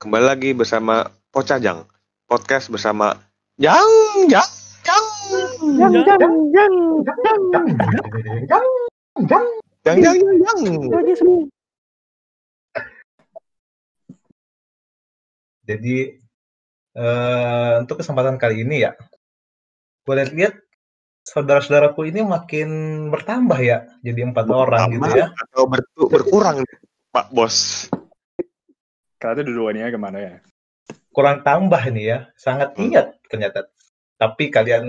kembali lagi bersama Pocajang podcast bersama Jang Jang Jang. Jang jang jang jang Jang. Jang Jang Jang semua. Jadi eh, untuk kesempatan kali ini ya, gue lihat saudara-saudaraku ini makin bertambah ya, jadi empat orang gitu ya. atau bertu- berkurang Pak Bos Kalian dua-duanya ke mana ya? Kurang tambah nih ya, sangat Hmm. niat ternyata. Tapi kalian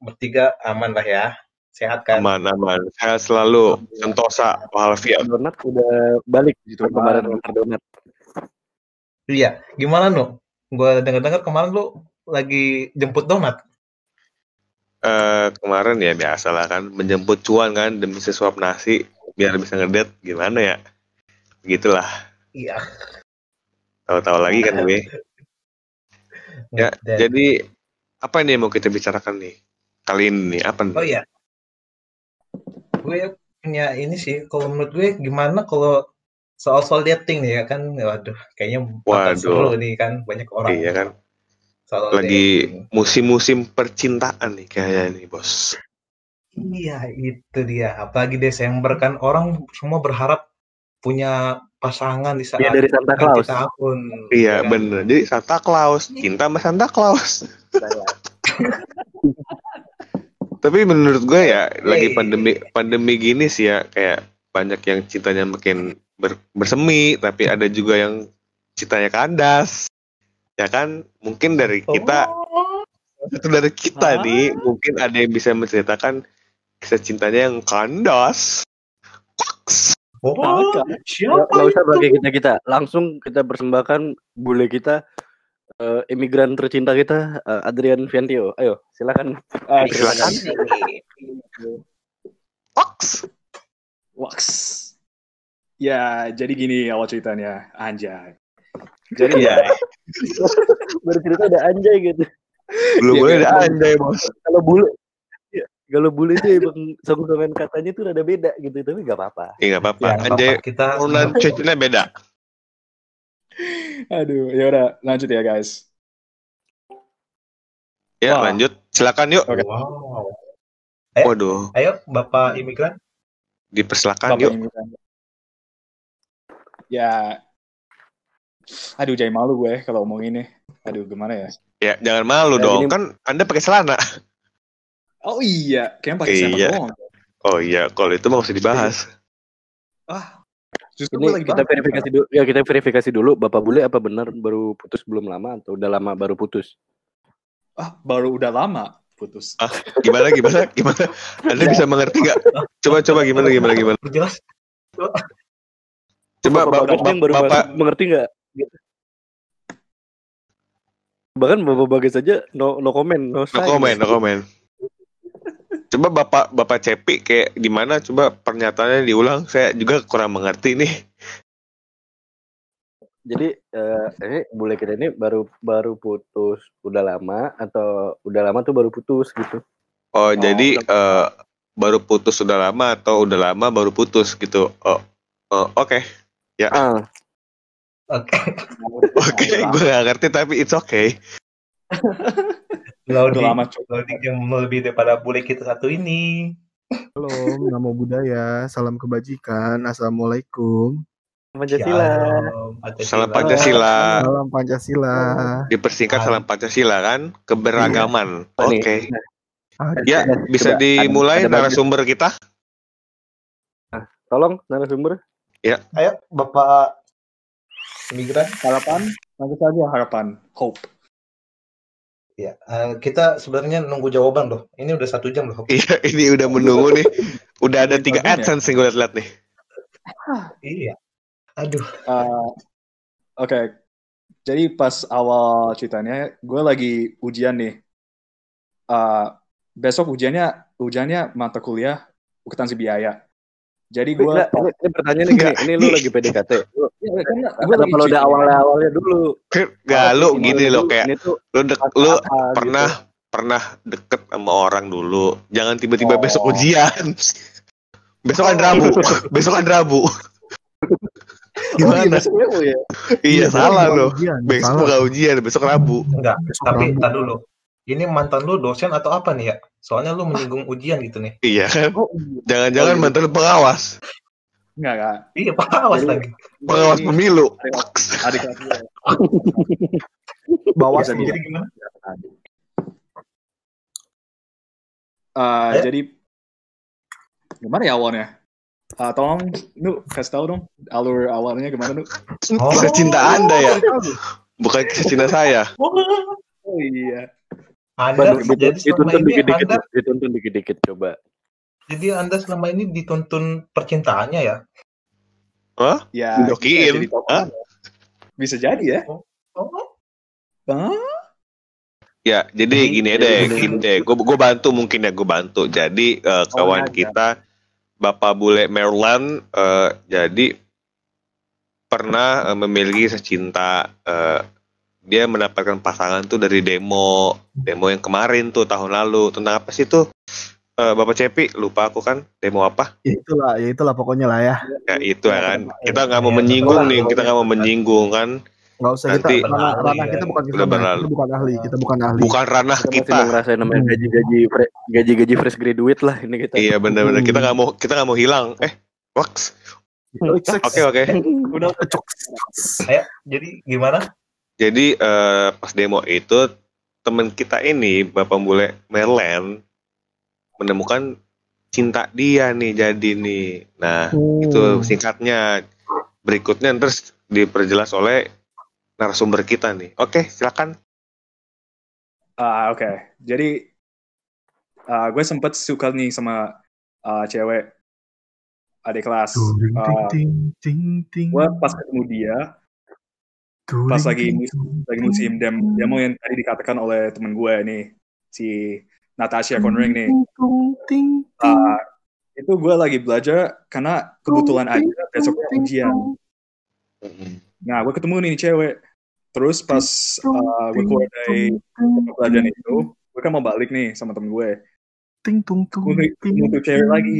bertiga aman lah ya, sehat kan? aman aman saya selalu sentosa walafiat Donat udah balik gitu kemarin donat. Iya, gimana nu? Gue dengar-dengar kemarin lu lagi jemput donat. Eh, kemarin ya biasa lah kan menjemput cuan kan demi sesuap nasi biar bisa ngedet gimana ya gitulah Iya. Tahu-tahu lagi kan gue Ya, Dan- jadi apa ini yang mau kita bicarakan nih kali ini nih apa nih? Oh iya. Gue punya ini sih, kalau menurut gue gimana kalau soal-soal dating nih ya kan, waduh, kayaknya Waduh. seru nih kan, banyak orang Iya kan, soal lagi musim-musim percintaan nih kayaknya nih bos. Iya, itu dia. Apalagi Desember kan orang semua berharap punya pasangan di saat Dia dari Santa Claus. tahun. Iya kan? bener, jadi Santa Claus, cinta sama Santa Claus. Tapi menurut gue ya lagi Hey. pandemi pandemi gini sih ya kayak banyak yang cintanya makin ber- bersemi, tapi ada juga yang cintanya kandas. Ya kan, mungkin dari kita Oh. itu dari kita Ah. nih mungkin ada yang bisa menceritakan kisah cintanya yang kandas. Koks. Oh, Nggak siapa nggak usah pakai kita kita, langsung kita persembahkan bule kita eh, imigran tercinta kita eh, Adrian Fiantio. Ayo, silakan. Ah, Silakan. Koks. Wax. Ya, jadi gini awal ceritanya, anjay. Jadi ya, Baru cerita ada anjay gitu. Belum Iya, boleh iya. ada anjay bos. Kalau bule kalau bule itu emang songkongan katanya tuh rada beda gitu, tapi nggak apa-apa. Iya nggak apa-apa. Ya, Anjay, apa-apa. kita turunan cucunya beda. aduh, ya udah lanjut ya guys. Ya Wah. lanjut, silakan yuk. Oke. Wow. Eh? Waduh, Ayo, Bapak imigran. dipersilakan Bapak yuk. imigran. Ya, aduh jadi malu gue kalau ngomong ini. Aduh, gimana ya? Ya jangan malu Ya, dong, ini- kan Anda pakai celana. Oh iya, kayaknya pakai Iya. siapa doang. Oh iya, kalau itu mau usah dibahas. Ah, justru Ini lagi kita verifikasi dulu. Ya kita verifikasi dulu Bapak bule apa benar baru putus belum lama atau udah lama baru putus? Ah, baru udah lama putus. Gimana gimana gimana? Anda bisa mengerti nggak? Coba coba gimana gimana gimana? Jelas. Coba Bapak Bapak baru Bapak mengerti nggak? Bahkan Bapak Bagas saja no no comment, no, no comment, no comment. Coba Bapak Bapak Cepi kayak gimana? Coba pernyataannya diulang. Saya juga kurang mengerti nih. Jadi eh, ini bule kita ini baru baru putus udah lama atau udah lama tuh baru putus gitu. Oh, jadi eh, baru putus sudah lama atau udah lama baru putus gitu. Oh, oh, oke. Ah, Oke. Oke, gue gak ngerti tapi it's okay. Udah Loading, lama loading yang lebih daripada bule kita satu ini. Halo, namo budaya, salam kebajikan, assalamualaikum, Pancasila. Shalom, Salam Pancasila. salam Pancasila. Dipersingkat salam Pancasila kan, keberagaman. Nih. Oke. Ah, Ya, Ada- bisa ada- dimulai narasumber kita. Tolong narasumber. Ayo, Bapak imigran. Harapan, lanjut saja harapan, hope. Ya, eh, kita sebenarnya nunggu jawaban loh. Ini udah satu jam loh. Iya, ini udah menunggu nih. Udah ada tiga? AdSense yang gue liat-liat nih. Iya. Aduh. Eh, Oke, jadi pas awal ceritanya, gue lagi ujian nih. Eh, besok ujiannya, ujiannya mata kuliah akuntansi biaya. Jadi gue, Enggak, ini, ini pertanyaannya gini, ini lu lagi PDKT. Lu, ya, kan gue lagi kalau udah awal-awalnya dulu? Gak lu gini loh kayak lu dek, lu gitu. pernah pernah deket sama orang dulu. Jangan tiba-tiba Oh. besok ujian. Besok kan Rabu. Besok kan Rabu. Gimana? besok demo ya? Iya salah bukan loh. ujian, Besok salah. nggak ujian, besok Rabu. Enggak, Besok tapi Rabu. tar dulu. Ini mantan lu dosen atau apa nih ya? Soalnya lu menyinggung ujian gitu nih. Iya kan? Oh, iya. Jangan-jangan Oh, iya. mantan pengawas, Enggak, enggak. Iya, Pak, awas Jadi- lagi. pengawas pemilu. Adik kelas. Bawas Bisa, nih. Jadi gimana? Uh, Eh? Jadi gimana ya awalnya? Uh, tolong, nu kasih tahu dong alur awalnya gimana nu? Oh. Kisah cinta Anda ya, bukan kisah cinta saya. Oh iya. Anda Ban, jadi selama dituntun ini dikit-dikit, Anda dituntun dikit-dikit coba. jadi Anda selama ini dituntun percintaannya ya? Hah? Ya. Didokiin. jadi tokoan ya. Bisa jadi ya. Oh, Hah? Ya, jadi Ini- gini ini- deh, ini- gini deh. Gue gue bantu mungkin ya, gue bantu. Jadi eh, kawan aja. kita, Bapak Bule Maryland, eh, jadi pernah eh, memiliki secinta. eh, dia mendapatkan pasangan tuh dari demo, demo yang kemarin tuh tahun lalu. Tentang apa sih tuh? Eh, Bapak Cepi, lupa aku kan demo apa? Ya itulah, ya itulah pokoknya lah ya. Ya itu ya kan. Kita nggak mau Iya, menyinggung nih, kita nggak mau menyinggung kan. Nggak usah kita Nanti- ranah, ranah Iya, kita bukan udah kita, berlalu. kita bukan ahli, kita bukan ahli. Bukan ranah Kita kita. ngerasain namanya gaji-gaji fre- gaji-gaji fresh graduate lah ini kita. Iya benar-benar. Hmm. Kita nggak mau kita nggak mau hilang. Eh, wax. Oke oke. Udah. Ayo, jadi gimana? Jadi eh, pas demo itu teman kita ini Bapak Bule Merlen menemukan cinta dia nih jadi nih. Nah Hmm. itu singkatnya. Berikutnya terus diperjelas oleh narasumber kita nih. Oke silakan. Ah, oke. Jadi ah, gue sempet suka nih sama ah, cewek adik kelas. Ting, gue pas ketemu dia pas lagi ting, mus- ting, lagi musim dem demo yang tadi dikatakan oleh temen gue nih si Natasha Conring nih. Ah, itu gue lagi belajar karena kebetulan aja besoknya ting, ujian. Nah, gue ketemu nih cewek. Terus pas uh, gue keluar dari pelajaran itu, gue kan mau balik nih sama temen gue. ting, tung, tung, cewek lagi.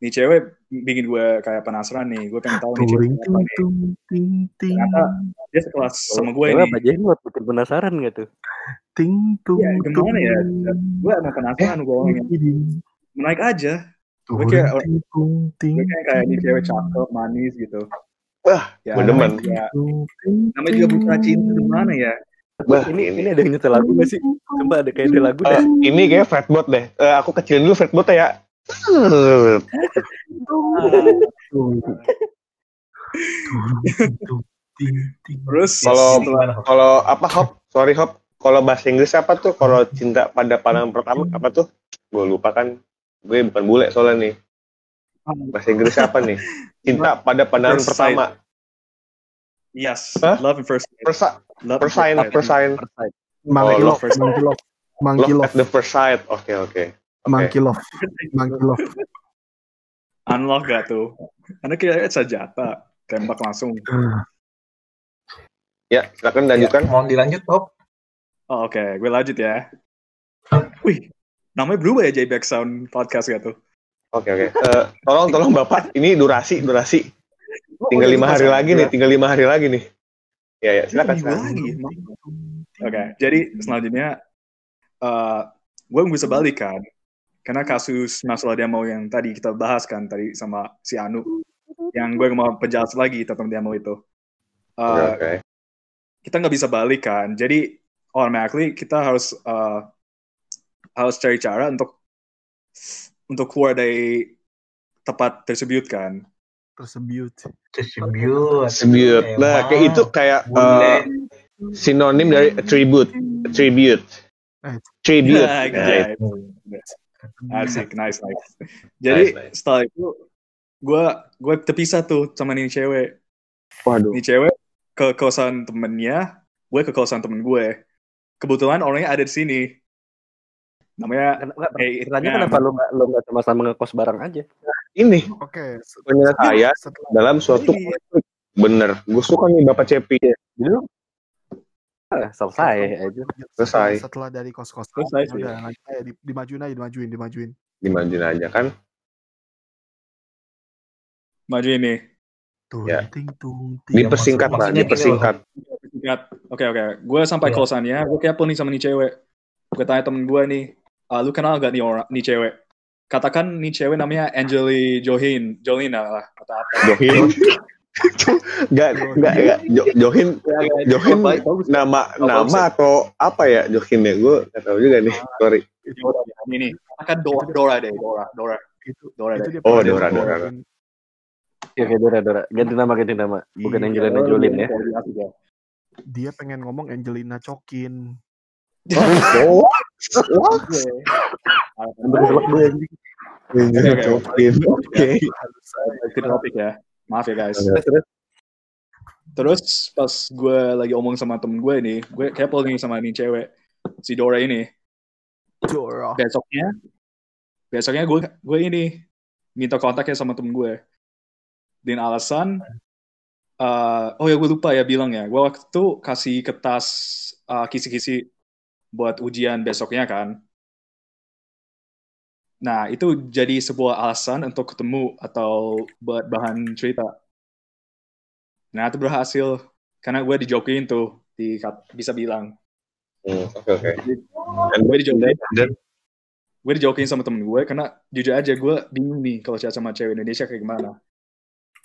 Nih cewek bikin gue kayak penasaran nih. Gue pengen tahu nih cewek apa ting, nih. ting, ting, Ternyata dia sekelas sama gue nih. apa jengot bikin penasaran gak tuh? ting, tung, Ya, gimana ya? Gue emang penasaran gue orangnya. ting, Menaik aja. Gue kayak- ting, tung, ting, Gue kayak kayak nih cewek cakep, manis gitu. Wah, ya, gue demen. Ya, namanya juga buta cinta gimana ya? Wah, ini, ini. ini ada yang nyetel lagu gak sih? Coba ada kayak ada lagu Eh, dah. ini kayak fretboard deh. Eh, aku kecilin dulu fretboardnya ya. Terus Kalau- Kalau apa hop? Sorry hop. Kalau bahasa Inggris apa tuh? Kalau cinta pada pandangan pertama apa tuh? Gue lupa kan. Gue bukan bule soalnya nih. Bahasa Inggris apa nih? Cinta pada pandangan First sight. pertama. yes, Hah? love and first sight. Persa, Love at first sight. first monkey love, monkey Love love, at the first sight. Oke oke. monkey love, monkey love. Unlock gak tuh? Karena kira senjata tembak langsung. Ya silakan Ya, lanjutkan. mau dilanjut, Bob? Oh, Oke, gue lanjut ya. Wih, namanya berubah ya J-Back Sound Podcast gak tuh? Oke oke. Eh, tolong tolong bapak. Ini durasi durasi. Tinggal Oh, lima iya, hari sama. lagi nih. Tinggal lima hari lagi nih. Ya ya silakan. Minggu silakan. lagi. Oke, jadi selanjutnya eh gue bisa balik kan. Karena kasus masalah demo yang tadi kita bahas kan tadi sama si Anu. Yang gue mau penjelas lagi tentang demo itu. Eh, Oke oke. kita nggak bisa balik kan. Jadi automatically kita harus uh, harus cari cara untuk untuk keluar dari tempat tersebut kan. Tersebut. Distribute. Tribute. Nah kayak itu kayak eh, Bule. sinonim dari attribute. Tribute. Eh. Tribute. Nah, Nah, gitu. Asik, nice, nice. Jadi Nice, nice. setelah itu gue gue terpisah tuh sama nih cewek. Waduh. Nih cewek ke kosan temennya, gue ke kosan temen gue. Kebetulan orangnya ada di sini. Namanya Enggak, Eh, nah. kenapa lo nggak lo nggak sama-sama ngekos barang aja? Ini Oke, se- punya saya setelah dalam suatu konflik. Bener. Gue suka nih Bapak Cepi. Jadi ah, selesai aja. Selesai. Setelah dari kos-kosan, Selesai sih. udah lanjut aja, di- dimajuin aja, dimajuin, dimajuin. Dimajuin aja kan. maju ini. Tung Ya. ting tung ting. Dipersingkat lah, dipersingkat. Ingat. Oke oke. Gue sampai Iya. kosannya, gue kepo nih sama nih cewek. Gue tanya temen gue nih, "Ah, lu kenal gak nih orang nih cewek? Katakan nih cewek namanya Angeli Johin, Jolina lah atau apa. Johin. Enggak, enggak, enggak. Jo- Johin, Johin nama nama atau apa ya Johin ya? Gue nggak tahu juga nih. Sorry. Dora. Ini. Katakan Dora, Dora deh, Dora, Dora. Itu, Dora itu deh. dia Oh, Dora, Dora. Oke, oke, Dora, Dora. Ganti nama, ganti nama. Bukan Iya. Angelina Jolie ya. Dia pengen ngomong Angelina Cokin. Oh, Bergelak gue anjing. Johin. Oke. Itu topik ya. Maaf ya guys. Terus, pas gue lagi omong sama temen gue nih, gue kepo nih sama nih cewek, si Dora ini. Dora. Besoknya, besoknya gue gue ini minta kontaknya sama temen gue. Dan alasan, eh, oh ya gue lupa ya bilang ya, gue waktu itu kasih kertas eh, kisi-kisi buat ujian besoknya kan. Nah, itu jadi sebuah alasan untuk ketemu atau buat bahan cerita. Nah, itu berhasil. Karena gue dijokin tuh, di, bisa bilang. Hmm, Oke, oke. Dan Gue dijokin, dan gue dijokin sama temen gue, karena jujur aja gue bingung nih kalau chat sama cewek Indonesia kayak gimana.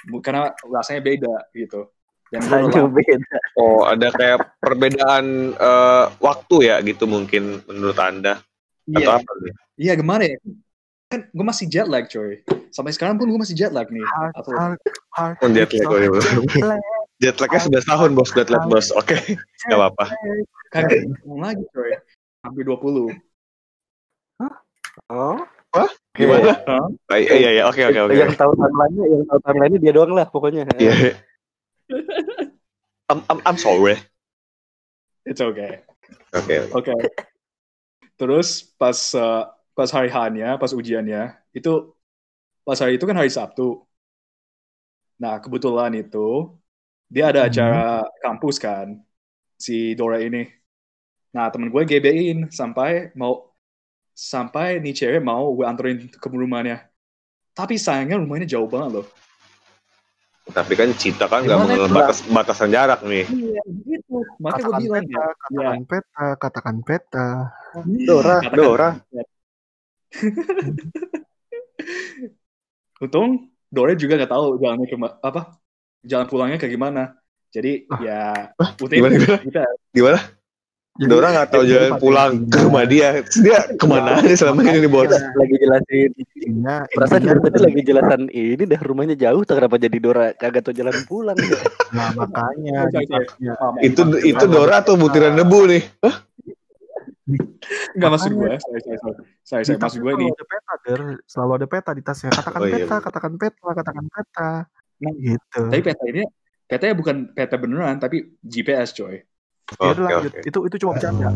Bu- Karena rasanya beda gitu. Dan beda. oh ada kayak perbedaan eh, waktu ya gitu mungkin menurut anda atau Iya, apa nih? iya gimana ya? Kan gue masih jet lag coy. Sampai sekarang pun gue masih jet lag nih. Heart, Atau heart, heart. Oh, jet lag, oh, iya, bener. Jet lag. Jet lagnya sudah tahun bos, jet lag bos. Oke, nggak apa-apa. kagak ngomong lagi coy. Hampir 20. Oh. Hah? Oke. Gimana? Ah, Iya, iya, iya. Oke, oke, oke. Yang tahu timeline-nya, yang tahu timeline-nya dia doang lah pokoknya. Iya. I'm, I'm, I'm sorry. It's okay. Oke. Oke. Terus pas uh, pas hari H-nya, pas ujiannya, itu pas hari itu kan hari Sabtu. Nah, kebetulan itu dia ada Hmm. acara kampus kan, si Dora ini. Nah, temen gue GB-in sampai mau sampai nih cewek mau gue anterin ke rumahnya. Tapi sayangnya rumahnya jauh banget loh. Tapi kan cinta kan nggak mengenal batas batasan jarak nih. Iya, gitu. Makanya gue Katakan bilang peta, ya. katakan peta, katakan peta. Dora, Katakan- Dora. Untung Dora juga nggak tahu jalannya ke apa jalan pulangnya kayak gimana. Jadi ya Utin gimana, gimana? kita Gimana? Jadi- Dora nggak tahu jalan pulang ke rumah dia. Dia ke mana aja selama ini nih bos? lagi jelasin intinya, perasaan dari tadi lagi jelasan ini dah rumahnya jauh tak kenapa jadi Dora kagak tahu jalan pulang Nah, makanya ya, Itu itu Dora atau butiran debu nih? Hah? Nggak maksud gue. Saya saya saya saya, maksud gue nih. Selalu ada peta, Der. Selalu ada peta di tasnya. Katakan Oh, iya, peta, katakan peta, katakan peta. Nah, gitu. Tapi peta ini petanya bukan peta beneran tapi GPS coy. Ya Oke, udah lanjut. oke. Itu itu cuma bercanda.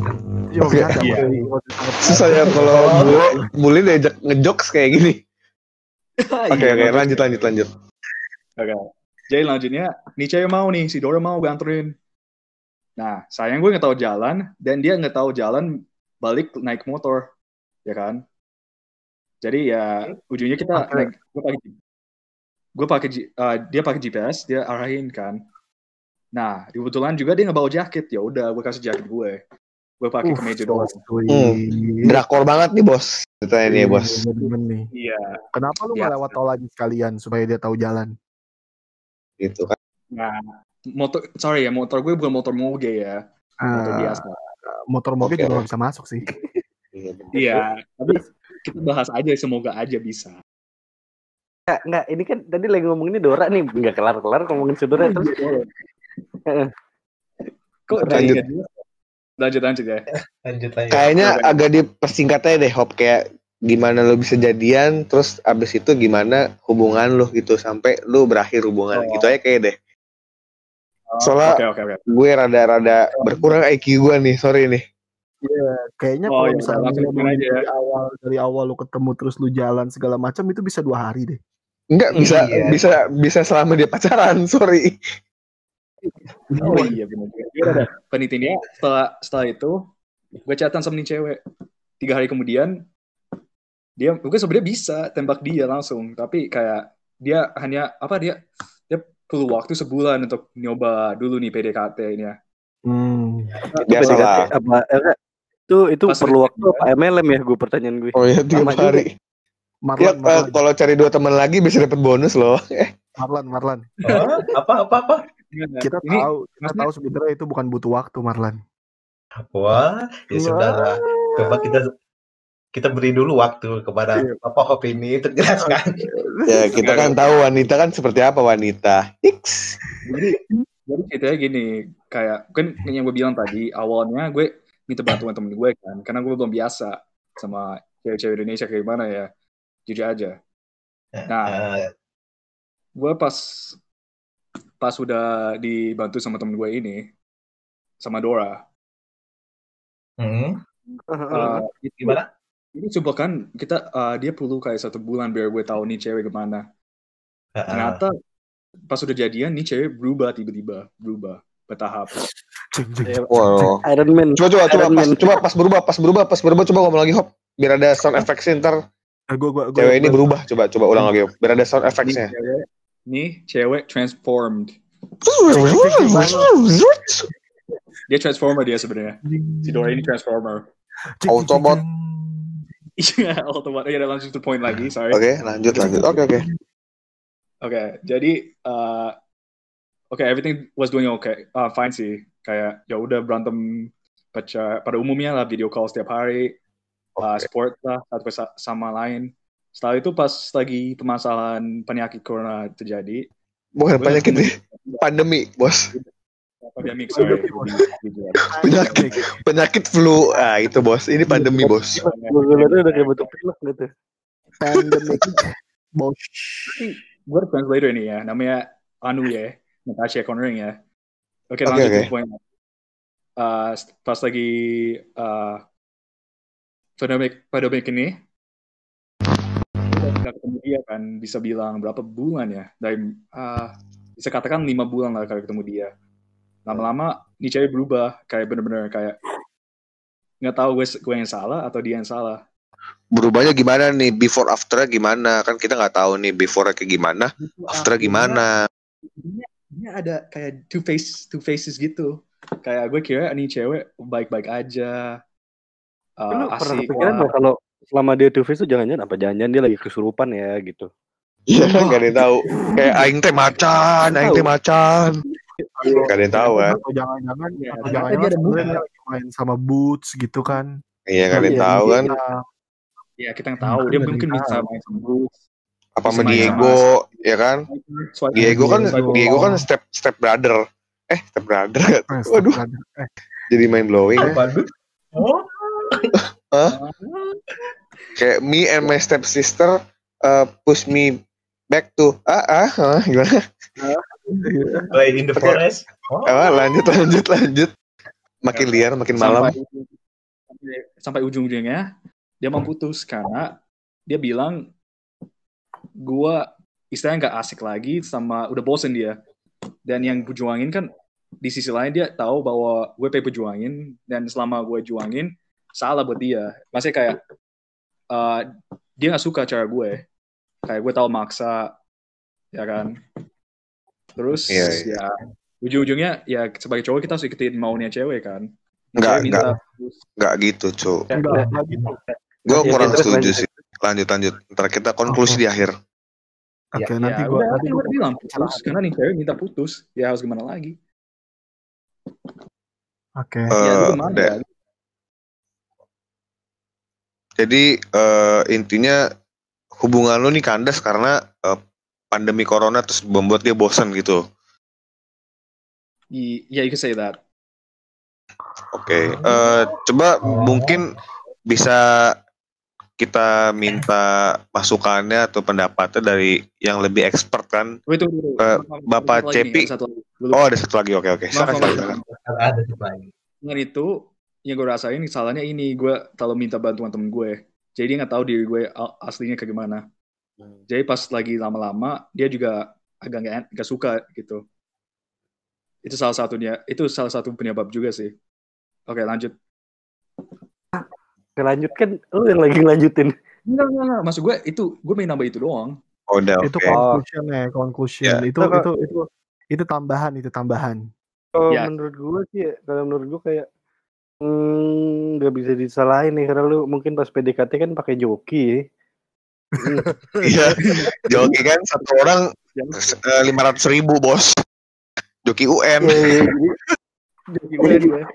Itu cuma bercanda. Iya. Nggak usah dianggap Susah ya kalau bule, bule diajak ngejokes kayak gini. Oke, Iya, oke, bagus. lanjut, lanjut, lanjut. Oke. Jadi lanjutnya, nih cewek mau nih, si Dora mau gue anterin. Nah, sayang gue nggak tahu jalan, dan dia nggak tahu jalan balik naik motor, ya kan? Jadi ya ujungnya kita naik, gue pakai, gue pakai, uh, dia pakai GPS, dia arahin kan. Nah, kebetulan juga dia nggak bawa jaket, ya udah gue kasih jaket gue. Gue pakai Uff, kemeja doang. sweet. Drakor banget nih bos. Ceritanya nih ya bos. Iya, nih. Iya. Kenapa lu nggak Biasa. lewat tol lagi sekalian supaya dia tahu jalan? Gitu kan. Nah, motor, sorry ya, motor gue bukan motor moge ya, motor Ah, biasa. motor mobil Oke, juga nggak bisa masuk sih. Iya. Iya, tapi kita bahas aja, semoga aja bisa. Nggak, nggak, ini kan tadi lagi ngomongin Dora nih, nggak kelar-kelar ngomongin si Dora terus. Kok Lanjut. Lanjut lanjut ya. Lanjut aja. Kayaknya agak dipersingkat aja deh Hop kayak gimana lo bisa jadian terus abis itu gimana hubungan lo gitu sampai lo berakhir hubungan Oh. gitu aja kayak deh Soalnya- Oke oke oke. gue rada-rada berkurang IQ gue nih sorry nih Kayaknya Oh, kalau iya, misalnya aja ya. dari awal dari awal lu ketemu terus lu jalan segala macam itu bisa dua hari deh. Enggak bisa Iya. bisa bisa selama dia pacaran sorry Oh iya benar. Gue ada penitinya setelah setelah itu gue chatan sama nih cewek. Tiga hari kemudian dia gue sebenarnya bisa tembak dia langsung tapi kayak dia hanya apa dia perlu waktu sebulan untuk nyoba dulu nih PDKT-nya. Hmm. Biasalah. PDKT apa eh, enggak. itu itu Pas perlu waktu apa MLM ya gue pertanyaan gue Oh ya tiga juga. hari. Ya Marlan, eh, Marlan, kalau cari dua teman lagi bisa dapat bonus loh. Marlan, Marlan. Oh, apa apa apa? Kita ini tahu, kita maksudnya- tahu sebenarnya itu bukan butuh waktu, Marlan. Wah, ya lah. Coba kita kita beri dulu waktu kepada Bapak Hop ini untuk jelaskan. ya kita kan tahu wanita kan seperti apa wanita. X. jadi jadi ceritanya gini kayak kan yang gue bilang tadi awalnya gue minta bantuan temen gue kan karena gue belum biasa sama cewek-cewek Indonesia kayak gimana ya jujur aja Nah. Eh, gue pas pas udah dibantu sama temen gue ini sama Dora hmm, uh, gimana? Ini coba kan kita uh, dia perlu kayak satu bulan biar gue tahu nih cewek gimana Eh, eh. ternyata pas udah jadian nih cewek berubah tiba-tiba berubah bertahap. Wow. Iron Man. Coba coba coba Iron pas, Man. coba pas berubah pas berubah pas berubah coba ngomong lagi hop. Biar ada sound effect ntar. Eh, gua, gua, gua, cewek ini gua- berubah coba coba ulang lagi Hop. biar ada sound nih effectnya. cewek nih cewek transformed. Dia transformer dia sebenarnya. Si Dora ini transformer. Cing, Iya, Autobot. Ya, langsung to point lagi, sorry. Oke lanjut lanjut. Oke oke. Oke, jadi uh, oke everything was doing okay, uh, fine sih. Kayak ya udah berantem pada pada umumnya lah video call setiap hari, uh, Oke. sport lah satu sa- sama lain. Setelah itu pas lagi permasalahan penyakit corona terjadi, Bukan penyakit nih pandemi bos. Pandemic sorry. Gitu ya. Penyakit penyakit flu. Ah itu bos. Ini pandemi bos. gue liatnya udah kayak bentuk pilek gitu Pandemic. Bos. gue ada translator ini ya, namanya Anu ya, Natasha Conring ya. Oke, Oke, lanjut oke. ke poin. Uh, pas lagi uh, pandemic, pandemic ini, nggak ketemu dia kan, bisa bilang berapa bulan ya, dari uh, bisa katakan lima bulan lah kalau ketemu dia. Lama-lama, nih cewek berubah, kayak bener-bener kayak nggak tahu gue, gue yang salah atau dia yang salah. Berubahnya gimana nih? Before after gimana? Kan kita nggak tahu nih before kayak gimana, after gimana. dia, dia ada kayak two face two faces gitu kayak gue kira nih cewek baik-baik aja uh, lu pernah asik kepikiran wah. nggak kalau selama dia two face tuh jangan-jangan apa jangan-jangan dia lagi kesurupan ya gitu Iya nggak ada tahu. Kayak aing teh macan, aing teh macan. Nggak ada yang tahu kan? Atau jangan-jangan, Ya, atau jangan-jangan sebenarnya main sama Boots gitu kan. Iya nggak ada yang Iya, tahu kan? Nah, ya kita yang tahu Mungkin dia mungkin bisa main sama Bruce Apa sama Diego, ya kan? Swipe- Diego kan Diego. Diego kan step step brother. Eh step brother. eh, Waduh, eh, jadi main blowing. ya. Oh, Kayak me and my step sister uh, push me back to ah ah, ah gimana? Play in the forest. Oh, Ah, lanjut lanjut lanjut. Makin liar, makin malam. sampai, sampai, ujung-ujungnya dia mau putus karena dia bilang gua istilahnya nggak asik lagi sama udah bosen dia. Dan yang berjuangin kan di sisi lain dia tahu bahwa gue pengen berjuangin dan selama gue juangin salah buat dia. Masih kayak uh, dia nggak suka cara gue kayak gue tahu maksa ya kan terus Iya, iya. ya ujung-ujungnya ya sebagai cowok kita harus ikutin maunya cewek kan Enggak, Cewek minta enggak, enggak gitu, Cuk. enggak, enggak gitu. Gue kurang setuju lanjut. sih. Lanjut lanjut. Ntar kita konklusi di akhir. Oke, Ya, nanti ya gua udah nanti kan gua udah bilang putus karena nih cewek minta putus ya harus gimana lagi Oke. ya lu gimana deh. ya? Jadi eh, intinya hubungan lu nih kandas karena eh, pandemi corona terus membuat dia bosan gitu. Yeah you can say that Oke, eh, coba mungkin bisa kita minta masukannya atau pendapatnya dari yang lebih expert kan. Wait. Eh, Maaf, maaf, Bapak satu lagi Cepi. ada satu lagi. Oh ada satu lagi, oke oke. Silakan ada satu lagi. Dengan itu yang gue rasain salahnya ini gue kalau minta bantuan temen gue jadi nggak tahu diri gue aslinya kayak gimana jadi pas lagi lama-lama dia juga agak nggak en- nggak suka gitu itu salah satunya itu salah satu penyebab juga sih oke lanjut Ngelanjut kan lu yang lagi ngelanjutin enggak enggak enggak maksud gue itu gue main nambah itu doang Oh, udah Itu oke. conclusion-nya, conclusion. Ya. Itu Nah, itu itu itu tambahan, itu tambahan. Kalau Ya. menurut gue sih, ya, kalau menurut gue kayak hmm, nggak bisa disalahin nih karena lu mungkin pas PDKT kan pakai joki. Ya. Hmm, Iya. Joki kan satu orang lima ratus ribu bos. Joki UM. Iya, iya, jadi joki UN ya.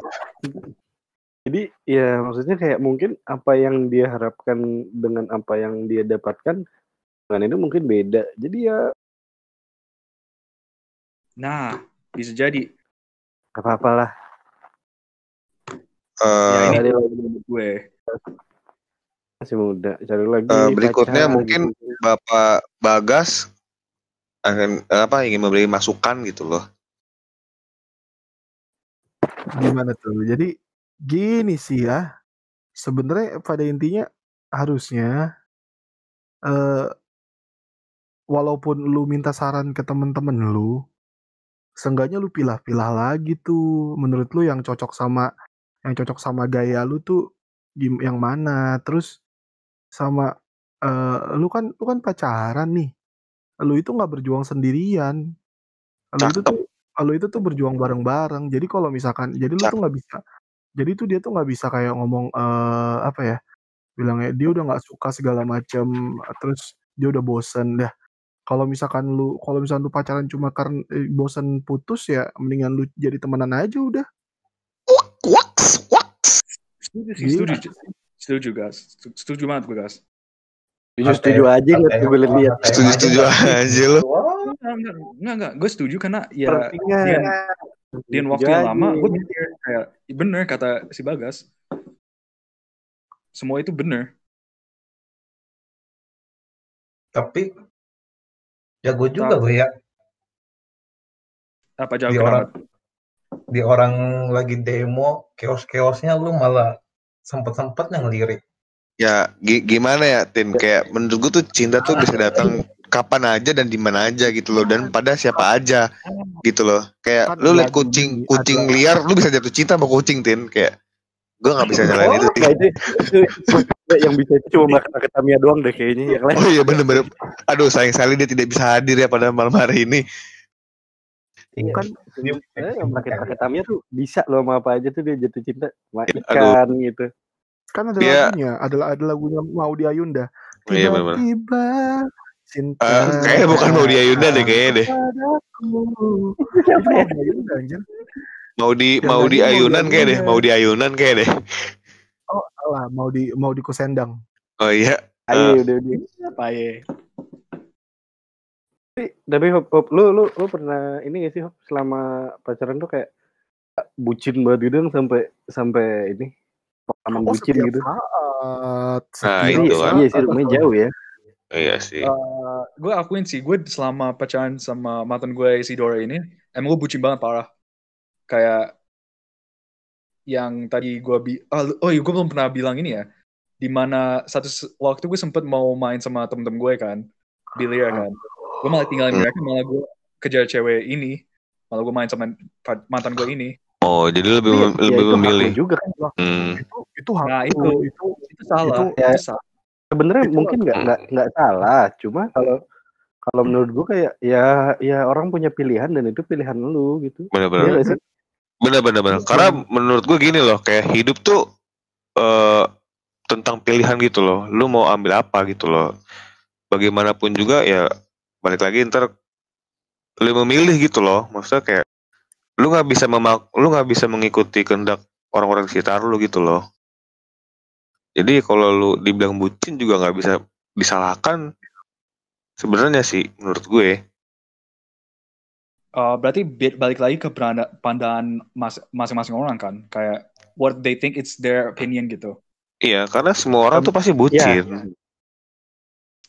Jadi ya maksudnya kayak mungkin apa yang dia harapkan dengan apa yang dia dapatkan dengan itu mungkin beda. Jadi ya Nah, bisa jadi. gak apa-apa lah. Eh, Ya, ini gue. Masih muda, cari lagi. Eh, berikutnya pacar mungkin gitu. Bapak Bagas akan eh, apa ingin memberi masukan gitu loh. Gimana tuh? Jadi gini sih ya. Sebenarnya pada intinya harusnya eh walaupun lu minta saran ke temen-temen lu, seenggaknya lu pilah-pilah lagi tuh menurut lu yang cocok sama yang cocok sama gaya lu tuh gim- yang mana. Terus sama eh lu kan lu kan pacaran nih. Lu itu nggak berjuang sendirian. Lu itu tuh lu itu tuh berjuang bareng-bareng. Jadi kalau misalkan jadi lu tuh nggak bisa jadi tuh dia tuh nggak bisa kayak ngomong eh apa ya? Bilangnya dia udah nggak suka segala macam terus dia udah bosen dah. Kalau misalkan lu kalau misalkan lu pacaran cuma karena eh, bosen putus ya mendingan lu jadi temenan aja udah. Waks, waks. Setuju sih, Gila. setuju. Setuju, guys. Setuju banget gue, guys. Setuju setuju aja nggak tuh gue lihat. Setuju setuju aja lo. Enggak, enggak. Gue setuju karena ya di waktu yang lama gue mikir kayak bener kata si Bagas. Semua itu bener. Tapi jago juga gue ya Apa jauh di orang di orang lagi demo keos-keosnya lu malah sempet-sempetnya ngelirik. Ya gi- gimana ya Tin? Kayak menurut gue tuh cinta tuh bisa datang kapan aja dan di mana aja gitu loh. Dan pada siapa aja gitu loh. Kayak lu liat kucing kucing liar lu bisa jatuh cinta sama kucing Tin. Kayak gue nggak bisa nyalain itu Tin. Nggak, itu, itu, itu yang bisa itu cuma makan Tamiya doang deh kayaknya. Yang lain. Oh iya bener-bener. Aduh sayang sekali dia tidak bisa hadir ya pada malam hari ini Iya. Kan Eh, pakai Tamiya tuh bisa loh sama apa aja tuh dia jatuh cinta sama Aduh. ikan gitu. kan ada Dia- lagunya, ada ada lagunya Ayunda. Oh, iya bener-bener. Tiba-tiba cinta. Eh, kayaknya bukan Maudi Ayunda deh, kayaknya deh. Ayunda anjir. mau di mau di mau ayunan di kayak deh mau di ayunan kayak deh Oh, salah, mau di mau di Kusendang. oh iya Ayo udah udah. Apa ya? Tapi, tapi Hop, Hop, lu, lu, lu pernah ini gak sih Hop, selama pacaran tuh kayak bucin banget gitu dong sampai sampai ini pengalaman bucin setiap gitu. saat. Nah, Iya, itu kan. iya sih rumahnya jauh ya. iya sih Eh, gue akuin sih, gue selama pacaran sama mantan gue si Dora ini, emang gue bucin banget parah. Kayak yang tadi gue bi, oh, oh iya gue belum pernah bilang ini ya. Di mana satu s- waktu gue sempet mau main sama temen-temen gue kan, biliar kan. Gue malah tinggalin Hmm. mereka, malah gue kejar cewek ini, malah gue main sama mantan gue ini. oh jadi lebih ya- mem- ya lebih itu lu memilih juga kan. hmm. Itu itu hak Nah, itu. itu Itu salah, Itu- itu, Ya. salah. Sebenarnya Itu mungkin nggak nggak nggak salah, cuma kalau kalau menurut gua kayak ya ya orang punya pilihan dan itu pilihan lu gitu. Iya benar-benar sih? benar-benar benar. karena menurut gue gini loh kayak hidup tuh eh tentang pilihan gitu loh lu mau ambil apa gitu loh bagaimanapun juga ya balik lagi ntar lu memilih gitu loh. Maksudnya kayak lu nggak bisa memak lu nggak bisa mengikuti kehendak orang-orang di sekitar lu gitu loh. Jadi kalau lu dibilang bucin juga nggak bisa disalahkan sebenarnya sih menurut gue. Uh, berarti balik lagi ke pandangan mas- masing-masing orang kan, kayak what they think it's their opinion gitu. iya karena semua orang tuh pasti bucin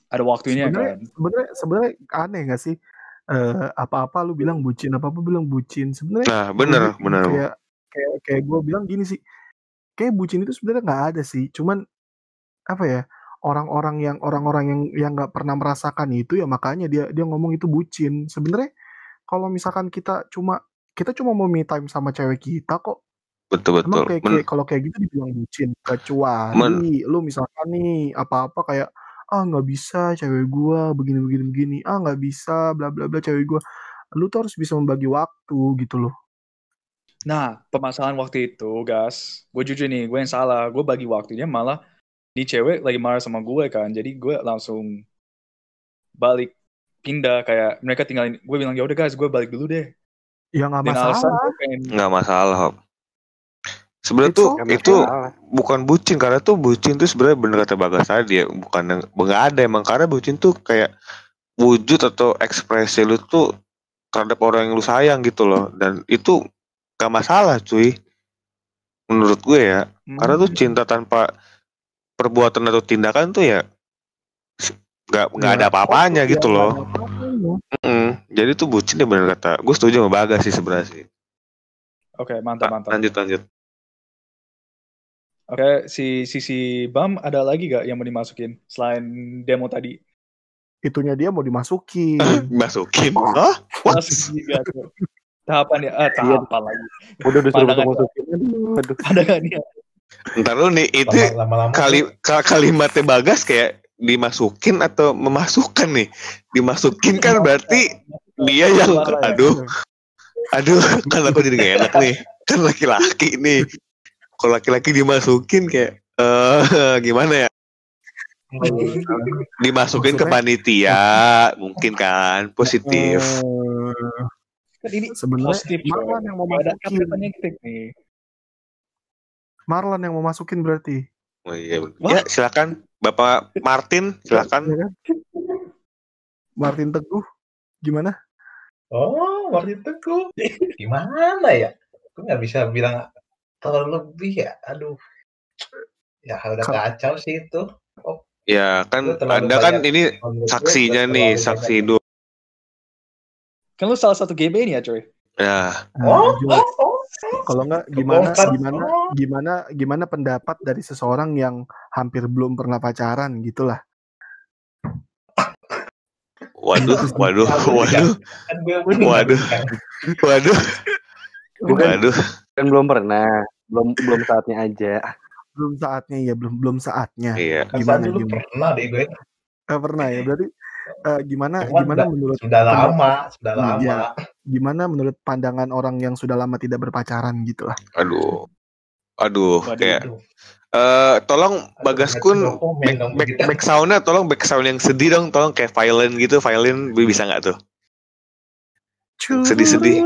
Ada waktunya sebenarnya kan. sebenarnya sebenarnya aneh gak sih? Eh, apa-apa lu bilang bucin, apa-apa bilang bucin. Sebenarnya nah bener gua- bener kayak kayak kayak gue bilang gini sih kayak bucin itu sebenarnya nggak ada sih cuman apa ya orang-orang yang orang-orang yang yang nggak pernah merasakan itu ya makanya dia dia ngomong itu bucin sebenarnya kalau misalkan kita cuma kita cuma mau me time sama cewek kita kok betul betul emang kayak, Men- kayak kalau kayak gitu dibilang bucin kecuali lu misalkan nih apa-apa kayak ah nggak bisa cewek gua begini begini begini ah nggak bisa bla bla bla cewek gua lu tuh harus bisa membagi waktu gitu loh Nah, permasalahan waktu itu, gas, gue jujur nih, gue yang salah. Gue bagi waktunya malah di cewek lagi marah sama gue kan. Jadi gue langsung balik pindah kayak mereka tinggalin. Gue bilang ya udah guys, gue balik dulu deh. ya nggak masalah gue pengen nggak masalah Hop. Sebenarnya tuh okay. itu Masalah. bukan bucin karena tuh bucin tuh sebenarnya bener kata bagas tadi ya bukan yang nggak ada emang karena bucin tuh kayak wujud atau ekspresi lu tuh terhadap orang yang lu sayang gitu loh dan itu gak masalah cuy menurut gue ya Hmm. karena tuh cinta tanpa perbuatan atau tindakan tuh ya nggak nggak Ya, ada apa-apanya ya, gitu nggak loh ada apa-apanya. Mm-mm. jadi tuh bucin ya bener kata gue setuju sama bagas sih sebenarnya sih Oke, mantap, mantap. lanjut lanjut Oke, si sisi Bam ada lagi gak yang mau dimasukin selain demo tadi? itunya dia mau dimasukin masukin oh what Masuk juga tuh. Tahapan ya, ah, tahapan lagi. Udah disuruh Pandangan. masukin. Aduh, aduh. Nih? ntar lu nih itu Lama- lama-lama kali ka- kalimatnya bagas kayak dimasukin atau memasukkan nih dimasukin kan berarti dia yang Suara ya. aduh aduh kan aku jadi gak enak nih kan laki-laki nih kalau laki-laki dimasukin kayak eh gimana ya dimasukin ke panitia mungkin kan positif Kan ini sebenarnya positif. Marlon yang mau masukin nih. Marlon yang mau masukin berarti oh, iya. ya silakan bapak Martin silakan Ya kan? Martin Teguh gimana Oh, Martin Teguh. Gimana ya? Gue nggak bisa bilang terlalu lebih ya. Aduh. Ya udah Kan- kacau sih itu. ya kan anda kan ini saksinya nih saksi hidup Kan lu salah satu GB ini ya, coy. ya Oh, Nah, oh, oh. kalau nggak gimana gimana Oh. gimana gimana pendapat dari seseorang yang hampir belum pernah pacaran gitulah waduh waduh waduh Kan gue Waduh. waduh Bukan, waduh kan belum pernah. Belum belum saatnya aja. belum saatnya ya belum belum saatnya iya Gimana, Gimana dulu gimana? pernah deh gue. Eh, pernah ya berarti eh, gimana Cuman gimana nggak- menurut Sudah lama, sudah Hmm, lama. iya. gimana menurut pandangan orang yang sudah lama tidak berpacaran gitu lah aduh aduh kayak Aduh. eh tolong no comment back, back, back soundnya tolong back sound yang sedih dong tolong kayak violin gitu violin bisa nggak tuh Sedih-sedih.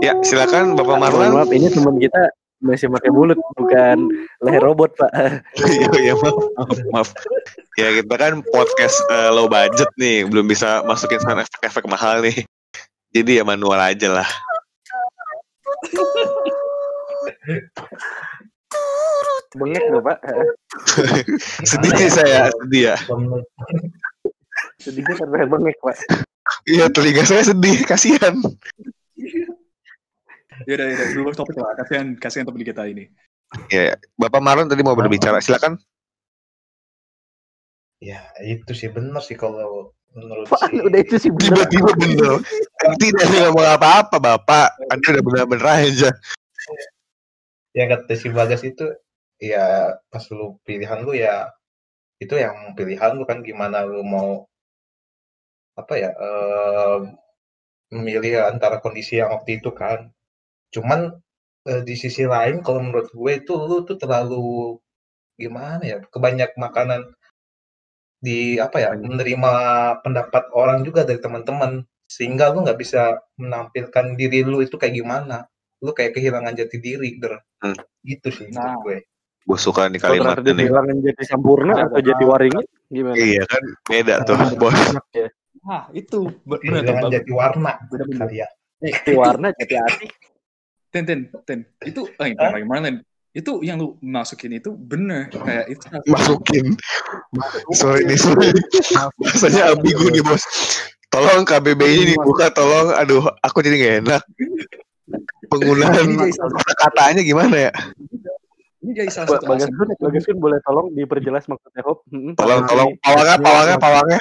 ya silakan bapak Marlan maaf, ini teman kita masih pakai mulut, bukan leher robot, Pak. Iya, iya, maaf, maaf, maaf. Ya kita kan podcast eh, low budget nih, belum bisa masukin sound efek-efek mahal nih. Jadi ya manual aja lah. Bengek loh, Pak. sedih sih ya? saya, sedih ya. Sedikit karena bengek, Pak. Iya telinga saya sedih, kasihan. Yaudah, yaudah. Dulu topik lah. Kasihan, kasihan topik kita ini. Ya, Bapak Marlon tadi mau berbicara, silakan. Ya itu sih benar sih kalau menurut Pak, si- udah itu sih bener. Tiba-tiba bener. Tidak ada ngomong apa-apa, Bapak. Anda udah bener-bener aja. ya kata si Bagas itu ya pas lu pilihan lu ya itu yang pilihan lu kan gimana lu mau apa ya eh, memilih antara kondisi yang waktu itu kan cuman eh, di sisi lain kalau menurut gue itu lu tuh terlalu gimana ya kebanyak makanan di apa ya menerima pendapat orang juga dari teman-teman sehingga lu nggak bisa menampilkan diri lu itu kayak gimana lu kayak kehilangan jati diri der Hmm. gitu sih Nah. menurut gue Gue suka nih kalimatnya nih. dibilang jadi sampurna Ada atau jadi waringin, gimana? Iya kan, beda tuh, bos. Nah, itu. Kehilangan Bang. jati warna kali ya Jati warna, jati hati. Ten, ten, ten. Itu, eh, Hah? lagi Marlon. Itu yang lu masukin itu bener. Kayak itu. Masukin. Sorry nih, sorry. Rasanya ambigu nih, bos. Tolong KBBI dibuka, tolong. Aduh, aku jadi gak enak. Penggunaan Ini kata-katanya gimana ya? Ini jadi salah satu Bagas alasan. Kun, Bagas boleh tolong diperjelas maksudnya Hop? Tolong, tolong. Pawangnya, pawangnya, pawangnya.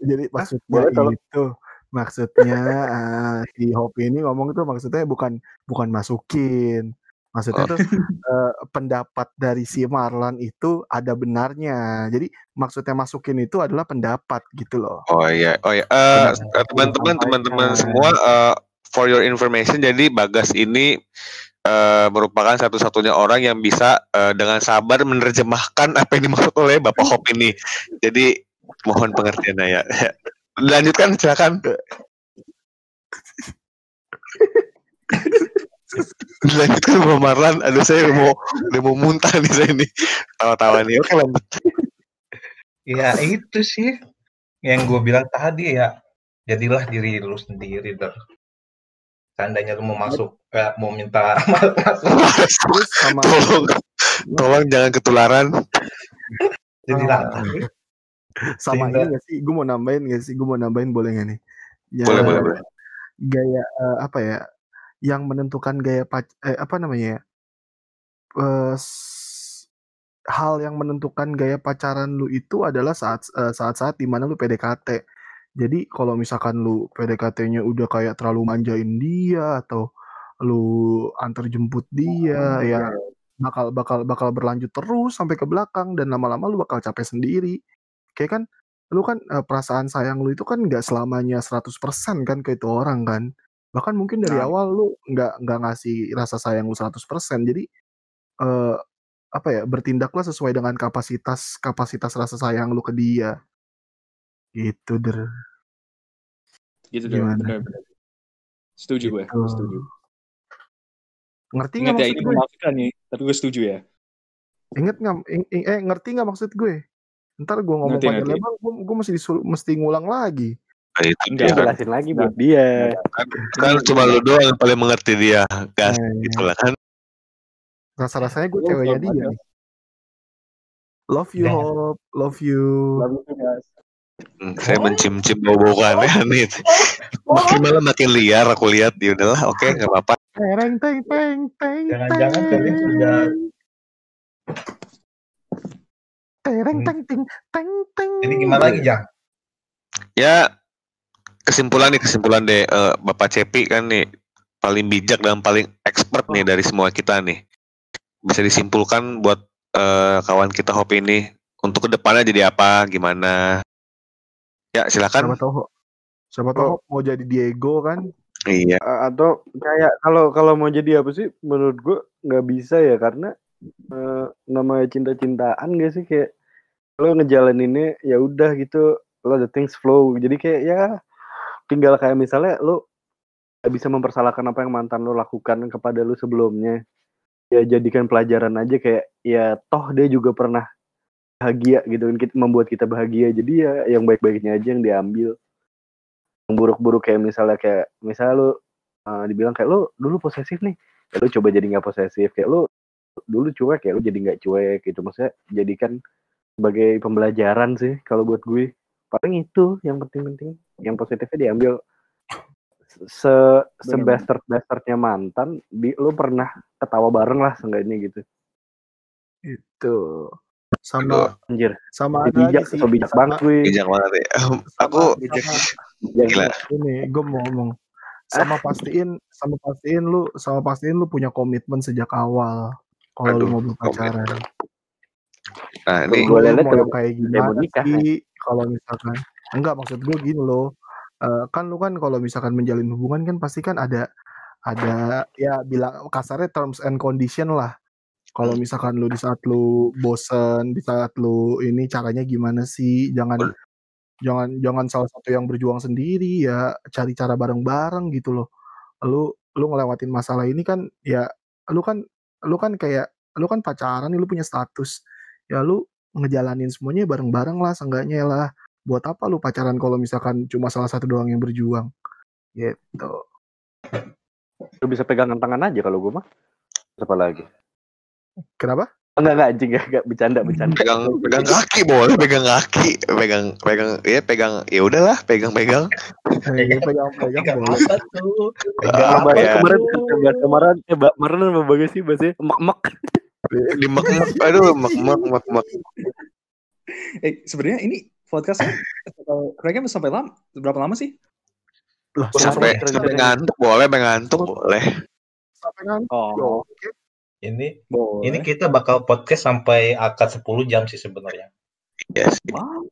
jadi maksudnya boleh tolong. itu maksudnya eh, si Hopi ini ngomong tuh maksudnya bukan bukan masukin Maksudnya tuh eh, pendapat dari si Marlan itu ada benarnya. Jadi maksudnya masukin itu adalah pendapat gitu loh. Oh iya, oh iya. Benar. teman-teman, teman-teman semua, eh, for your information, jadi Bagas ini eh, merupakan satu-satunya orang yang bisa eh, dengan sabar menerjemahkan apa yang dimaksud oleh Bapak Hop ini. Jadi mohon pengertiannya ya. Lanjutkan silakan. Lanjutkan Bapak Marlan. Aduh saya mau udah mau muntah nih saya ini. Tawa-tawa nih. Oke lanjut. Ya itu sih yang gue bilang tadi ya. Jadilah diri lu sendiri dong. Seandainya lu mau masuk, eh, mau minta masuk, sama Tolong, tolong jangan ketularan. jadilah. Sama Sehingga- ini gak sih? Gue mau nambahin gak sih? Gue mau nambahin boleh gak nih? Ya, Boleh, boleh, boleh. Gaya eh, apa ya? Yang menentukan gaya pac eh, apa namanya ya? S- hal yang menentukan gaya pacaran lu itu adalah saat eh, saat-saat di mana lu PDKT. Jadi kalau misalkan lu PDKT-nya udah kayak terlalu manjain dia atau lu antar jemput dia ya bakal bakal bakal berlanjut terus sampai ke belakang dan lama-lama lu bakal capek sendiri. Kayak kan lu kan perasaan sayang lu itu kan nggak selamanya 100% kan ke itu orang kan. Bahkan mungkin dari Nah. awal lu nggak nggak ngasih rasa sayang lu 100%. Jadi eh apa ya bertindaklah sesuai dengan kapasitas kapasitas rasa sayang lu ke dia. Gitu der. Gitu deh. Gimana? Bener, bener. Setuju gue. Gitu. Setuju. Ngerti nggak ya maksud ini gue? nih, tapi gue setuju ya. Ingat nggak? ing- ing- Eh ngerti nggak maksud gue? Ntar gue ngomong panjang lebar, gue, gue mesti disul- mesti ngulang lagi. Nah, itu Enggak. dia kan. Jelasin lagi buat dia. kan cuma lu doang yang paling mengerti dia gas Eh, gitu lah kan Rasa-rasanya gue ceweknya dia aja. nih. Love you, Nah. Hop. Love you. Hmm, saya mencium-cium bau-bau aneh-aneh itu. makin malam makin liar aku lihat ya udahlah oke nggak apa-apa Tereng teng teng teng Jangan-jangan kalian sudah tereng Hmm. teng teng teng teng. Jadi gimana lagi, Jang? ya kesimpulan nih kesimpulan deh eh, Bapak Cepi kan nih paling bijak dan paling expert nih dari semua kita nih bisa disimpulkan buat eh, kawan kita Hop ini untuk ke depannya jadi apa gimana ya Siapa silakan tahu Siapa tahu Hop mau jadi Diego kan? iya A- atau kayak kalau kalau mau jadi apa sih menurut gua nggak bisa ya karena eh, namanya cinta-cintaan gak sih? Kayak lo ngejalaninnya ya udah gitu lo the things flow. Jadi kayak ya tinggal kayak misalnya lo bisa mempersalahkan apa yang mantan lo lakukan kepada lo sebelumnya. Ya jadikan pelajaran aja kayak ya toh dia juga pernah bahagia gitu kan membuat kita bahagia. Jadi ya yang baik-baiknya aja yang diambil. Yang buruk-buruk kayak misalnya kayak misalnya lo uh, dibilang kayak lo dulu posesif nih. Ya lo coba jadi nggak posesif. Kayak lo dulu cuek kayak lo jadi nggak cuek gitu. Maksudnya jadikan sebagai pembelajaran sih kalau buat gue. Paling itu yang penting-penting. Yang positifnya diambil se se Bener. bastard bastardnya mantan di lo pernah ketawa bareng lah seenggaknya gitu. Itu. Sama anjir. sama lagi bijak sih. so bijak sama- banget gue bijak banget ya. Aku Yang- Gila. ini gue mau ngomong. Sama pastiin sama pastiin lu sama pastiin lu punya komitmen sejak awal kalau lu mau berpacaran. Nah ini Gua lu liat mau kayak gimana nikah, sih kalau misalkan enggak maksud gue gini loh. Eh, kan lu kan kalau misalkan menjalin hubungan kan pasti kan ada ada ya bilang kasarnya terms and condition lah. Kalau Hmm. misalkan lu di saat lu bosen di saat lu ini caranya gimana sih? Jangan jangan jangan salah satu yang berjuang sendiri ya cari cara bareng-bareng gitu loh. Lu lu ngelewatin masalah ini kan ya lu kan lu kan kayak lu kan pacaran nih lu punya status. Ya lu ngejalanin semuanya bareng-bareng lah seenggaknya lah. Buat apa lu pacaran kalau misalkan cuma salah satu doang yang berjuang? Gitu. Lo bisa pegangan tangan aja kalau gue mah. Apa lagi? Kenapa enggak enggak anjing enggak, enggak. Bercanda bercanda. Pegang pegang kaki boleh pegang kaki. Pegang pegang ya pegang. Ya udahlah pegang pegang. Eh, pegang pegang Tiga boleh apa tuh? Apa Bahasa ya? kemarin bahasa kemarin eh kemarin sama bagus sih bahasa mek mek di mek mek aduh mek mek mek mek Eh, sebenarnya ini podcastnya kira-kira sampai lama berapa lama sih? lah sampai sampai ngantuk boleh sampai ngantuk boleh. Sampai ngantuk oh. Ini Boleh. ini kita bakal podcast sampai akad 10 jam sih sebenarnya. Yes. Wow.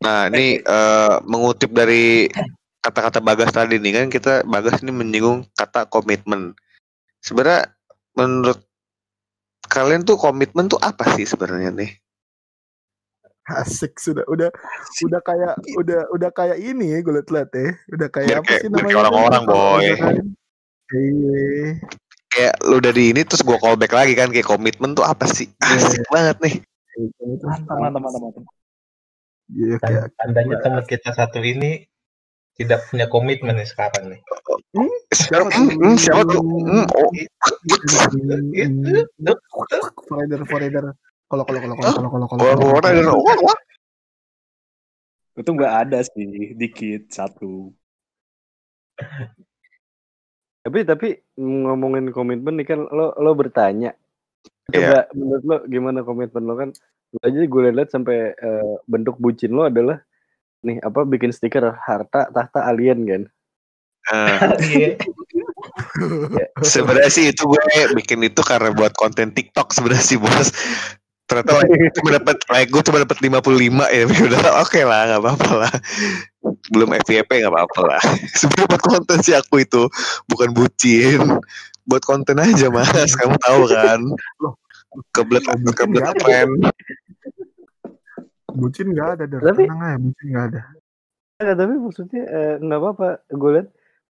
Nah, ini eh, mengutip dari kata-kata Bagas tadi nih kan kita Bagas ini menyinggung kata komitmen. Sebenarnya menurut kalian tuh komitmen tuh apa sih sebenarnya nih? Asik sudah udah udah kayak udah udah kayak ini ya gue liat-liat ya. Udah kayak Biar apa kayak- sih namanya? orang-orang, boy. Iya. Kayak lu dari ini terus gua callback lagi kan kayak komitmen tuh apa sih? Asik banget nih. Mantap, mantap, mantap. Iya kayak Tandanya teman kita satu ini tidak punya komitmen nih sekarang nih. Siapa, hmm, hmm, siapa tuh? Hmm, oh, Itu foreigner foreigner. Kalau kalau kalau kalau kalau kalau kalau. Itu nggak ada sih, dikit satu. Tapi tapi ngomongin komitmen nih kan lo lo bertanya. Iya. Coba menurut lo gimana komitmen lo kan? Lo aja gue lihat sampai eh, bentuk bucin lo adalah nih apa bikin stiker harta tahta alien kan. Iya. sebenarnya sih itu gue bikin itu karena buat konten TikTok sebenarnya sih bos. Ternyata like gue cuma dapat like gue cuma dapat 55 ya. Udah oke lah, nggak apa-apa lah. Belum FYP nggak apa-apa lah. Sebenarnya buat konten sih aku itu bukan bucin. Buat konten aja mas, kamu tahu kan? Kebelet kebelet ada. fan. Bucin nggak ada. Tapi- Tenang aja, bucin nggak ada. Enggak, tapi maksudnya eh, nggak apa-apa. Gue lihat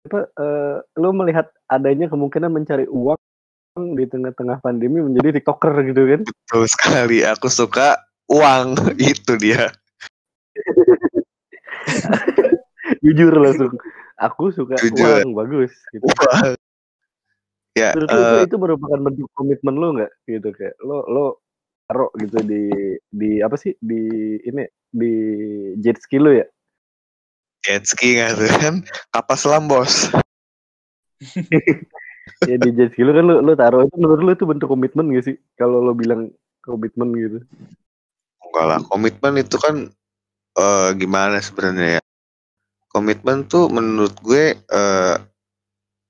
apa eh, lo melihat adanya kemungkinan mencari uang di tengah-tengah pandemi menjadi tiktoker gitu kan. Betul sekali. Aku suka uang itu dia. Jujur langsung. Aku suka Jujur. uang bagus gitu. Uang. Ya, lo itu, eh, itu merupakan bentuk komitmen lo nggak gitu kayak lo lo taruh gitu di di apa sih di ini di jet ski lo ya jet ski nggak tuh kan? Kapal selam bos. ya di jet ski lo kan lo lo taruh itu menurut lo itu bentuk komitmen gak sih kalau lo bilang komitmen gitu Enggak lah, komitmen itu kan eh gimana sebenarnya ya? Komitmen tuh menurut gue eh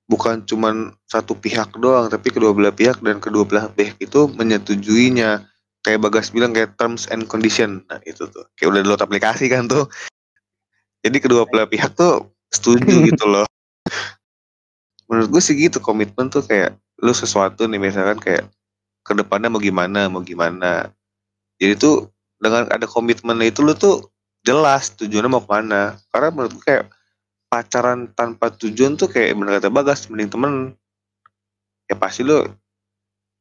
bukan cuman satu pihak doang, tapi kedua belah pihak dan kedua belah pihak itu menyetujuinya. Kayak Bagas bilang kayak terms and condition. Nah, itu tuh. Kayak udah download aplikasi kan tuh. Jadi kedua belah pihak tuh setuju gitu loh. Menurut gue sih gitu komitmen tuh kayak lu sesuatu nih misalkan kayak ke depannya mau gimana, mau gimana. Jadi tuh dengan ada komitmen itu lu tuh jelas tujuannya mau ke mana. Karena menurut gue kayak pacaran tanpa tujuan tuh kayak bener kata bagas mending temen. Ya pasti lu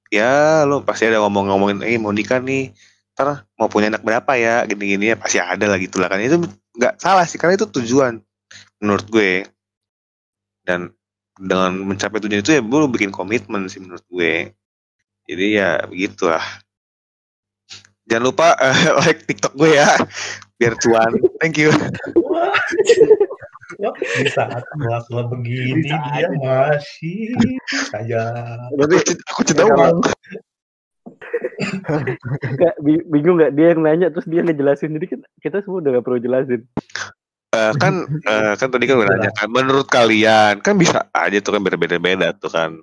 ya lu pasti ada ngomong-ngomongin eh mau nikah nih ntar mau punya anak berapa ya? Gini-gini ya pasti ada lah gitu lah kan. Itu nggak salah sih karena itu tujuan menurut gue. Dan dengan mencapai tujuan itu ya lu bikin komitmen sih menurut gue. Jadi ya begitulah. Jangan lupa eh, like TikTok gue ya, biar cuan. Thank you. Di saat kelas begini Bisa dia masih saja Nanti aku cinta uang. Kayak bi- bingung nggak dia yang nanya terus dia ngejelasin jadi kan kita semua udah gak perlu jelasin Eh, kan eh, kan tadi kan gue nanya kan, menurut kalian kan bisa aja tuh kan berbeda-beda tuh kan.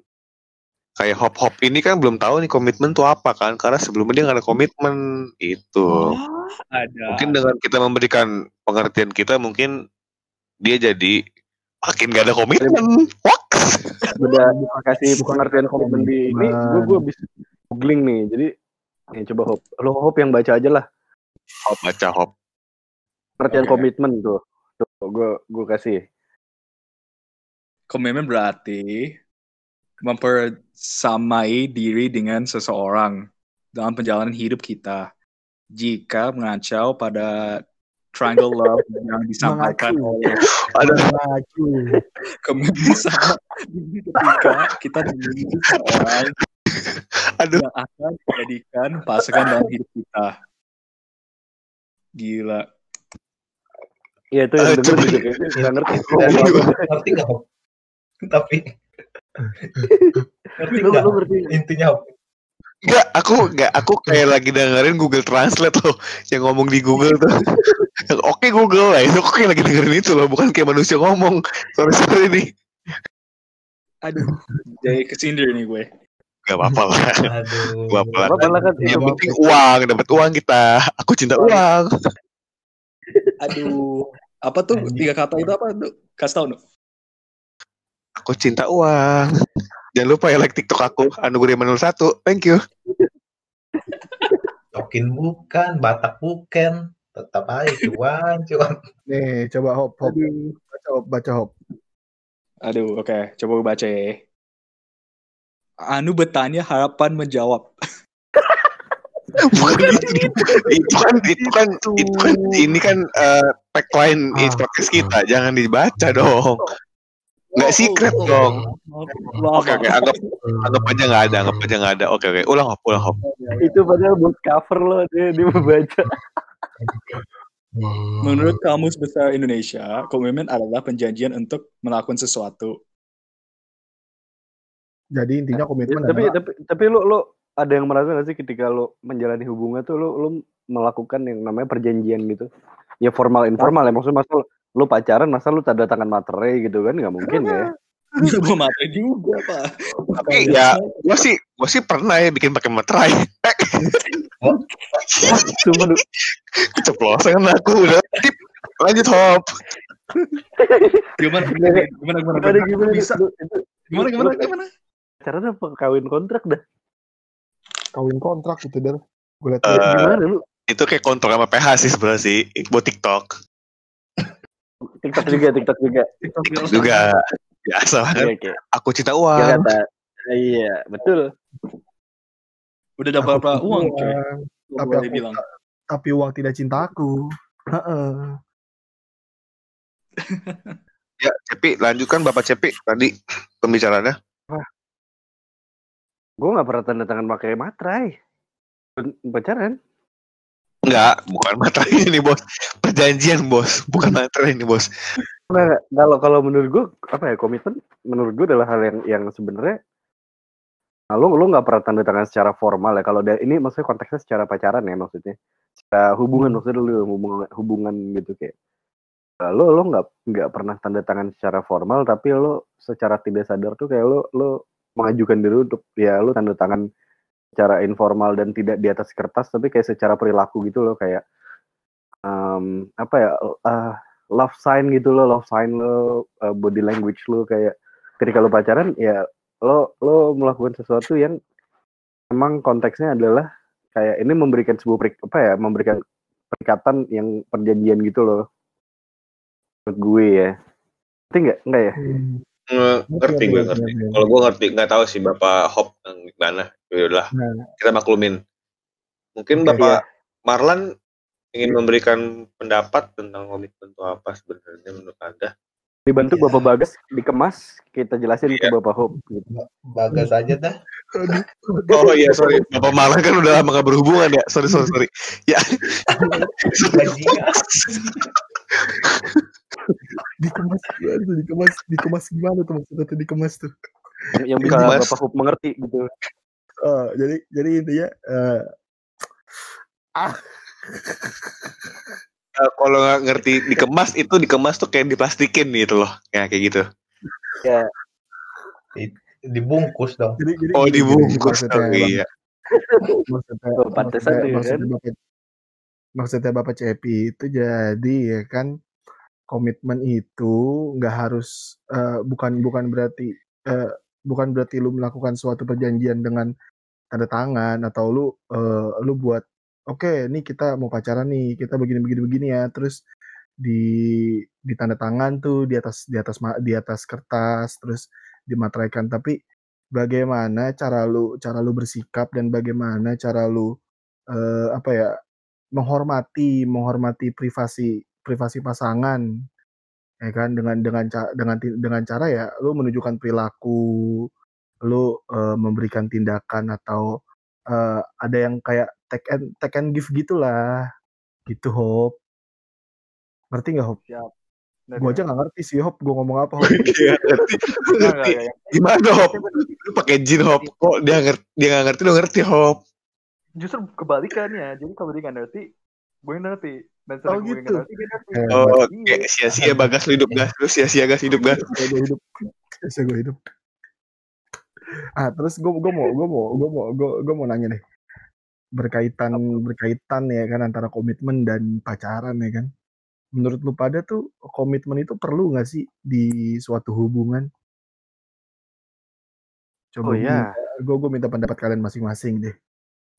Kayak hop hop ini kan belum tahu nih komitmen tuh apa kan, karena sebelumnya dia nggak ada komitmen itu. ada. Mungkin dengan kita memberikan pengertian kita, mungkin dia jadi makin gak ada komitmen. Wax. udah Bukan- kasih bukan pengertian komitmen di ini gue gue bisa googling nih jadi nih coba hop lo hop yang baca aja lah Hop baca hop. pengertian Oke. komitmen tuh tuh gue gue kasih Komitmen berarti mempersamai diri dengan seseorang dalam perjalanan hidup kita. Jika mengacau pada triangle love yang disampaikan Mengacu. oleh Ada ini ketika kita memiliki seseorang Aduh. yang akan dijadikan pasangan dalam hidup kita. Gila. Iya itu yang denger coba. juga kayaknya nggak ngerti Dan ngerti nggak tapi ngerti lu ngerti intinya? Enggak, aku enggak aku kayak lagi dengerin Google Translate loh yang ngomong di Google tuh. Oke Google lah, itu aku kayak lagi dengerin itu loh, bukan kayak manusia ngomong. Sorry sorry nih. Aduh, jadi kesindir nih gue. Gak apa-apa lah. Aduh. Gak apa-apa lah. Apa lah kan Yang penting uang, dapat uang kita. Aku cinta uang. Aduh. Apa tuh Anjing. tiga kata itu apa tuh? Kasih tau Nuk. Aku cinta uang. Jangan lupa ya like TikTok aku, Anugerah Manul 1. Thank you. Tokin bukan, Batak bukan. Tetap aja cuan, cuan. Nih, coba hop hop. Baca hop, baca hop. Aduh, oke. Coba gue baca ya. Anu bertanya harapan menjawab. Bukan itu, itu kan itu kan itu kan ini kan eh, tagline Ah. podcast kita. Jangan dibaca dong. Nggak secret dong. Oke oke anggap anggap aja nggak ada anggap aja nggak ada. Oke oke ulang hop ulang hop. itu padahal buat cover loh dia dia membaca. Menurut Kamus Besar Indonesia, komitmen adalah perjanjian untuk melakukan sesuatu. Jadi intinya komitmen tapi adalah tapi tapi lu lu ada yang merasa gak sih ketika lu menjalani hubungan tuh lu lu melakukan yang namanya perjanjian gitu ya formal informal ya maksudnya masa lu, pacaran masa lu tanda tangan materai gitu kan nggak mungkin ya Gue mati juga, Pak. Tapi ya gue sih gue sih pernah ya bikin pakai materai. cuma lu Keceplosan aku udah. Tip. Lanjut hop. Gimana? Gimana? Gimana? Gimana? gimana gimana Bisa. Gimana? Gimana? Gimana? apa kawin kontrak dah kawin kontrak gitu dan gue liat Eh, gimana lu Itu kayak kontrol sama PH sih sebenarnya sih buat TikTok. Tiktok juga tiktok juga TikTok juga biasa oke kan. oke Aku cinta ya uang. kata iya betul Udah dapat berapa Aku uang, cuy? tapi aku bilang. tapi uang tidak cinta aku. Heeh. Ya, Cepi, lanjutkan Bapak Cepi tadi pembicaraannya. gue nggak pernah tanda tangan pakai materai pacaran Enggak, bukan materai ini bos. Perjanjian bos, bukan materai ini bos. Nah, kalau kalau menurut gue apa ya komitmen menurut gue adalah hal yang yang sebenarnya nah, lo lo nggak pernah tanda tangan secara formal ya kalau ini maksudnya konteksnya secara pacaran ya maksudnya secara hubungan maksudnya dulu hubungan hubungan gitu kayak Nah, lo lo nggak nggak pernah tanda tangan secara formal tapi lo secara tidak sadar tuh kayak lo lo mengajukan diri untuk ya lo tanda tangan secara informal dan tidak di atas kertas tapi kayak secara perilaku gitu loh kayak em, apa ya eh, love sign gitu loh, love sign lo, uh, body language lo kayak ketika lo pacaran ya lo lo melakukan sesuatu yang emang konteksnya adalah kayak ini memberikan sebuah apa ya memberikan perikatan yang perjanjian gitu loh. Gue ya. Ngerti nggak? Nggak ya? Nge- ngerti gue ngerti. Kalau gue ngerti, nggak tahu sih Bapak Hop yang gimana. Yaudahlah, Nah. kita maklumin. Mungkin Iya. Bapak Marlan ingin memberikan pendapat tentang komitmen itu apa sebenarnya menurut Anda? dibantu Iya. bapak bagas dikemas kita jelasin ke Iya. bapak Hope gitu. Bagas aja dah. Oh iya, sorry. Bapak Marlan kan udah lama gak berhubungan ya. Sorry, sorry, sorry. Ya. Dikemas ya, tuh, dikemas dikemas gimana tuh maksudnya tuh dikemas tuh. yang, yang bisa Dikemas. bapak Hope mengerti gitu Eh, jadi jadi intinya eh, Eh, kalau nggak ngerti dikemas itu dikemas tuh kayak diplastikin gitu loh. Ya kayak gitu. Dibungkus dong. jadi jadi Oh dibungkus. maksudnya, Oh, iya. maksudnya, Oh, maksudnya, ya maksudnya kan? bapak maksudnya bapak Cepi itu jadi ya kan komitmen itu nggak harus eh, bukan bukan berarti eh, bukan berarti lu melakukan suatu perjanjian dengan tanda tangan atau lu eh, lu buat oke nih kita mau pacaran nih kita begini begini begini ya. Terus di di tanda tangan tuh di atas di atas di atas kertas terus dimateraikan. Tapi bagaimana cara lu cara lu bersikap dan bagaimana cara lu eh, apa ya menghormati menghormati privasi privasi pasangan ya kan dengan dengan dengan dengan cara ya lu menunjukkan perilaku lu eh, memberikan tindakan atau eh, ada yang kayak take and take and give gitulah gitu Hop ngerti nggak Hop? Gue aja nggak ngerti sih Hop, gue ngomong apa Hop? Iya, ngerti. Ngerti. Gimana Hop? Lu pakai jin Hop. Kok dia ngerti dia nggak ngerti lu ngerti Hop. Justru kebalikannya. Jadi kalau dia nggak ngerti, gue yang ngerti. Dan Oh, sering gitu. Eh, Oh, Iya. kayak sia-sia bagas lu hidup gas. Lu sia-sia gas hidup gas. Gue hidup, bisa gue hidup. ah terus gue gue mau gue mau gue mau gue gue mau nanya deh berkaitan berkaitan ya kan antara komitmen dan pacaran ya kan menurut lu pada tuh komitmen itu perlu nggak sih di suatu hubungan coba Oh iya. gue gue minta pendapat kalian masing-masing deh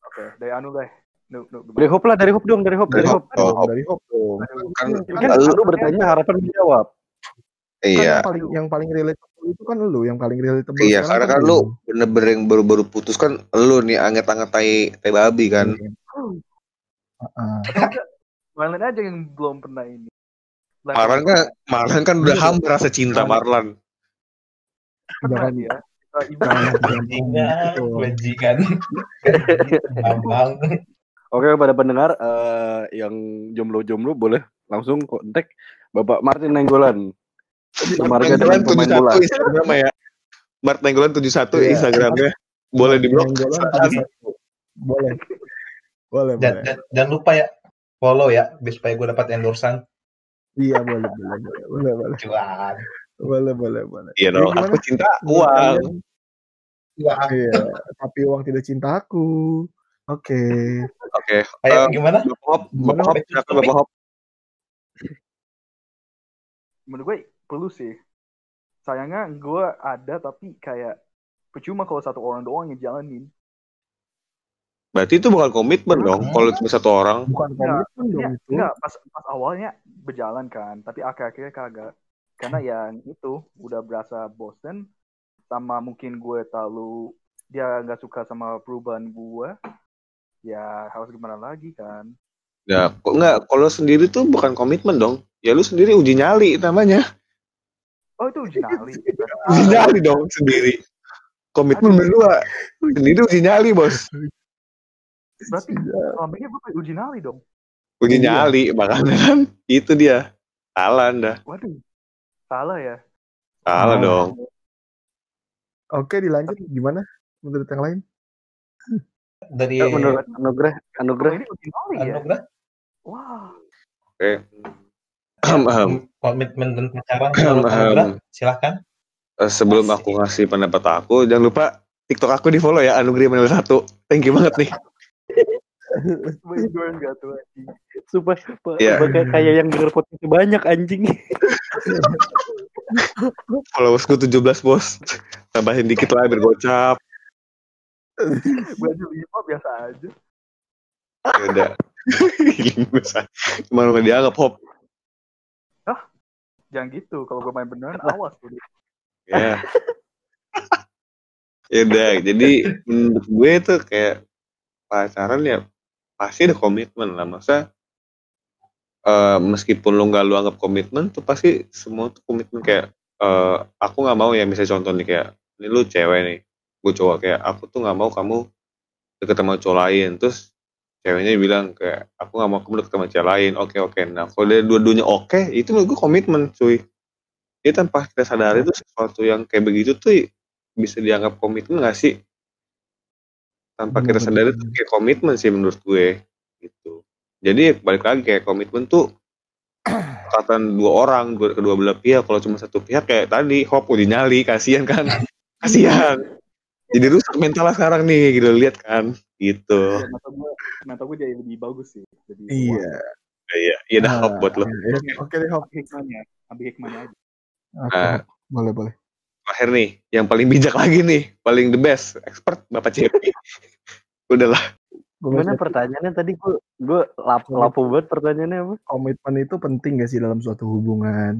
Oke, dari Anu deh. Nu- nu- Dari Hop lah, dari Hop dong, dari Hop, dari Dari Hop. Oh, Hop. dari Hop dong kan Kan lu bertanya harapan menjawab. Kan iya yang paling yang paling relatable itu kan lu yang paling relatable iya karena kan lu bener-bener yang baru-baru putus kan lu nih anget-anget tai tai babi kan Heeh. Marlon aja yang belum pernah ini. Marlan kan Marlan kan udah Iya. hampir rasa cinta Marlan Jangan- jangan Bajingan, bajingan. Gampang. Oke, pada pendengar eh, yang jomblo-jomblo boleh langsung kontak Bapak Martin Nenggolan. Marga dengan pemain bola. Instagramnya ya Mart Nenggolan 71 Iya. Instagramnya boleh di blok Nenggolan tujuh satu. boleh boleh Dan, boleh dan, jangan lupa ya follow ya biar supaya gue dapat endorsan iya boleh boleh boleh boleh boleh cuan. boleh boleh boleh iya dong aku cinta uang? Cuan. iya tapi uang tidak cinta aku oke oke Kayak Eh, gimana? Bapak Hop Bapak Hop Hop? silakan Bapak Hop menurut gue perlu sih. Sayangnya gue ada tapi kayak percuma kalau satu orang doang yang jalanin. berarti itu bukan komitmen dong Hmm. kalau cuma satu orang bukan komitmen dong Enggak, itu enggak pas, pas awalnya berjalan kan, tapi akhir-akhirnya kagak. Karena yang itu udah berasa bosen sama mungkin gue terlalu dia nggak suka sama perubahan gue. Ya harus gimana lagi kan? ya kok enggak kalau sendiri tuh bukan komitmen dong ya lu sendiri uji nyali namanya Oh itu uji nyali. uji nyali dong sendiri komitmen berdua sendiri uji nyali bos Berarti selama ini gue uji nyali dong. uji Iya. nyali makanya kan itu dia salah anda Waduh, salah ya. salah Oh. dong oke dilanjut gimana menurut yang lain Dari Ya, menurut uji nyali ya. Anugrah, Wah, oke Ahem, ahem. komitmen dan pacaran menurut. Anugrah, silahkan. Eh, sebelum aku ngasih pendapat aku jangan lupa TikTok aku di follow ya Anugrah Manuel satu thank you banget nih gue enggak tuh anjing. Iya. kayak kayak yang denger podcast banyak anjing. followersku 17 bos tambahin dikit lah biar gocap Aja lima biasa aja. ya udah. Cuma lu dianggap hop. Jangan gitu. Kalau gue main beneran, awas tuh. ya. Ya udah jadi menurut gue tuh kayak pacaran ya pasti ada komitmen lah. Masa eh, meskipun lu nggak lu anggap komitmen tuh pasti semua tuh komitmen kayak eh, aku nggak mau ya misalnya contoh nih kayak ini lu cewek nih gue cowok kayak aku tuh nggak mau kamu deket sama cowok lain. Terus ceweknya bilang kayak aku nggak mau kamu deket sama cewek lain. Oke oke. Nah kalau dia dua-duanya oke itu menurut gue komitmen cuy. Dia tanpa kita sadari itu sesuatu yang kayak begitu tuh bisa dianggap komitmen gak sih? Tanpa kita sadari itu kayak komitmen sih menurut gue gitu. Jadi balik lagi kayak komitmen tuh katan dua orang dua kedua belah pihak. Kalau cuma satu pihak kayak tadi hop udah nyali kasihan kan? Kasihan jadi rusak mentalnya sekarang nih gitu lihat kan gitu Ya, mata gue, mata gue jadi lebih bagus sih. Jadi, iya wah, iya iya dah hop buat lo iya, iya. oke deh hop hikmahnya, ambil hikmahnya aja. Oke, Nah. Hop. boleh boleh terakhir nih yang paling bijak lagi nih paling the best expert bapak Cepi udahlah Gimana pertanyaannya tadi gue gue lap, lapo banget pertanyaannya apa? komitmen itu penting gak sih dalam suatu hubungan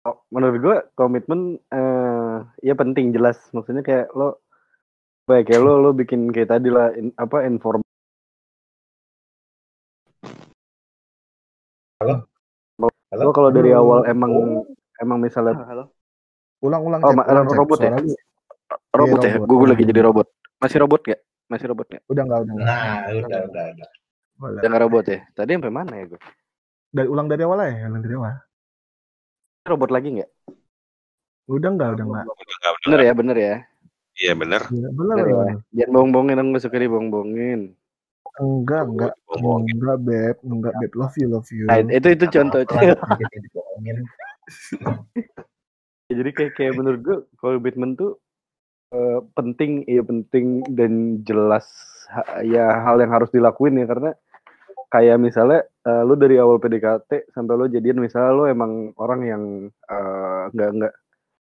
Oh, Menurut gue komitmen eh ya penting jelas maksudnya kayak lo baik kayak lo lo bikin kayak tadi lah in- apa inform Halo? lo kalau dari awal emang emang misalnya Halo. ulang-ulang Oh, Cep, ma- ulang, robot ya? Suara lu robot ya robot. gue lagi jadi robot masih robot gak masih robot gak udah nggak udah. Nah, udah, udah, udah. Udah nggak robot ya tadi sampai mana ya gue dari ulang dari awal ya ulang dari awal robot lagi nggak? Udah nggak udah nggak. Bener ya bener ya? Iya bener. Iya, bener bener ya? Jangan bohong-bohongin dong gue suka dibohong-bohongin. Enggak enggak. Bohongin. enggak beb. Enggak beb. Love you love you. Nah, itu itu contoh Apa-apa jadi kayak kayak menurut gue komitmen tuh eh, penting iya penting dan jelas ha- ya hal yang harus dilakuin ya karena kayak misalnya eh, lu dari awal PDKT sampai lu jadian misalnya lu emang orang yang eh, nggak nggak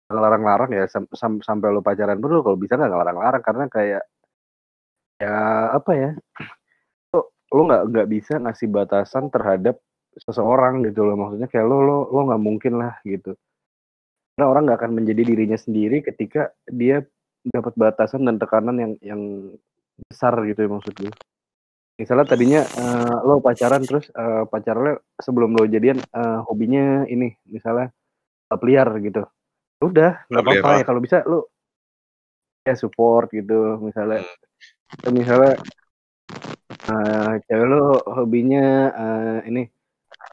ngelarang-larang ya sam- sam- sampai lu pacaran pun lu kalau bisa nggak ngelarang-larang karena kayak ya apa ya lu lu nggak nggak bisa ngasih batasan terhadap seseorang gitu loh. Maksudnya kayak lo lo lo nggak mungkin lah gitu. Karena orang nggak akan menjadi dirinya sendiri ketika dia dapat batasan dan tekanan yang yang besar gitu ya maksud gue misalnya tadinya eh, lo pacaran terus eh, pacarnya sebelum lo jadian eh, hobinya ini misalnya balap liar gitu. Udah nggak apa-apa ya kalau bisa lo ya support gitu misalnya. Atau misalnya eh, cewek lo hobinya eh, ini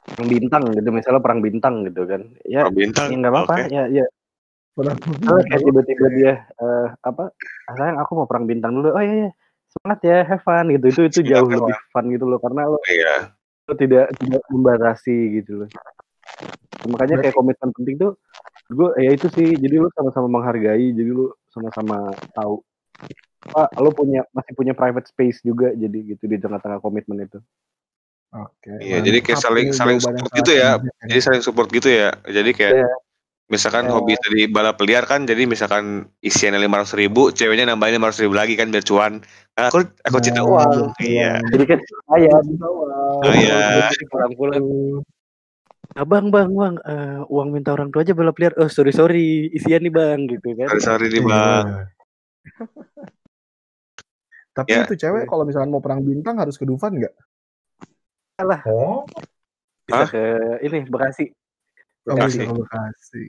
perang bintang gitu misalnya perang bintang gitu kan. Ya Perang bintang. ya nggak apa-apa Oke. ya ya. Padahal Misalnya kayak tiba-tiba dia eh, apa "Ah, sayang aku mau perang bintang dulu. Oh iya iya semangat ya have fun gitu itu itu Semangat, jauh have lebih fun gitu loh karena lo, Iya. lo tidak tidak membatasi gitu loh makanya kayak komitmen penting tuh gue ya itu sih jadi lu sama-sama menghargai jadi lu sama-sama tahu apa lo punya masih punya private space juga jadi gitu di tengah-tengah komitmen itu Oke. Iya, jadi kayak saling saling support gitu ya. Jadi saling support gitu ya. Jadi kayak Iya. Misalkan Iya. hobi tadi balap liar kan, jadi misalkan isiannya lima ratus ribu, ceweknya nambahin lima ribu lagi kan biar cuan. Nah, aku aku cinta Nah, uang. iya. Iya. jadi kan saya Oh iya. jadi pulang-pulang Ah, bang bang bang eh, uang minta orang tua aja balap liar oh sorry sorry isian nih bang gitu kan Sorry sorry nih Iya. bang. Tapi Ya. itu cewek kalau misalkan mau perang bintang harus ke Dufan nggak? Oh, bisa Hah? ke ini Bekasi Oh, Bekasi. ke Bekasi.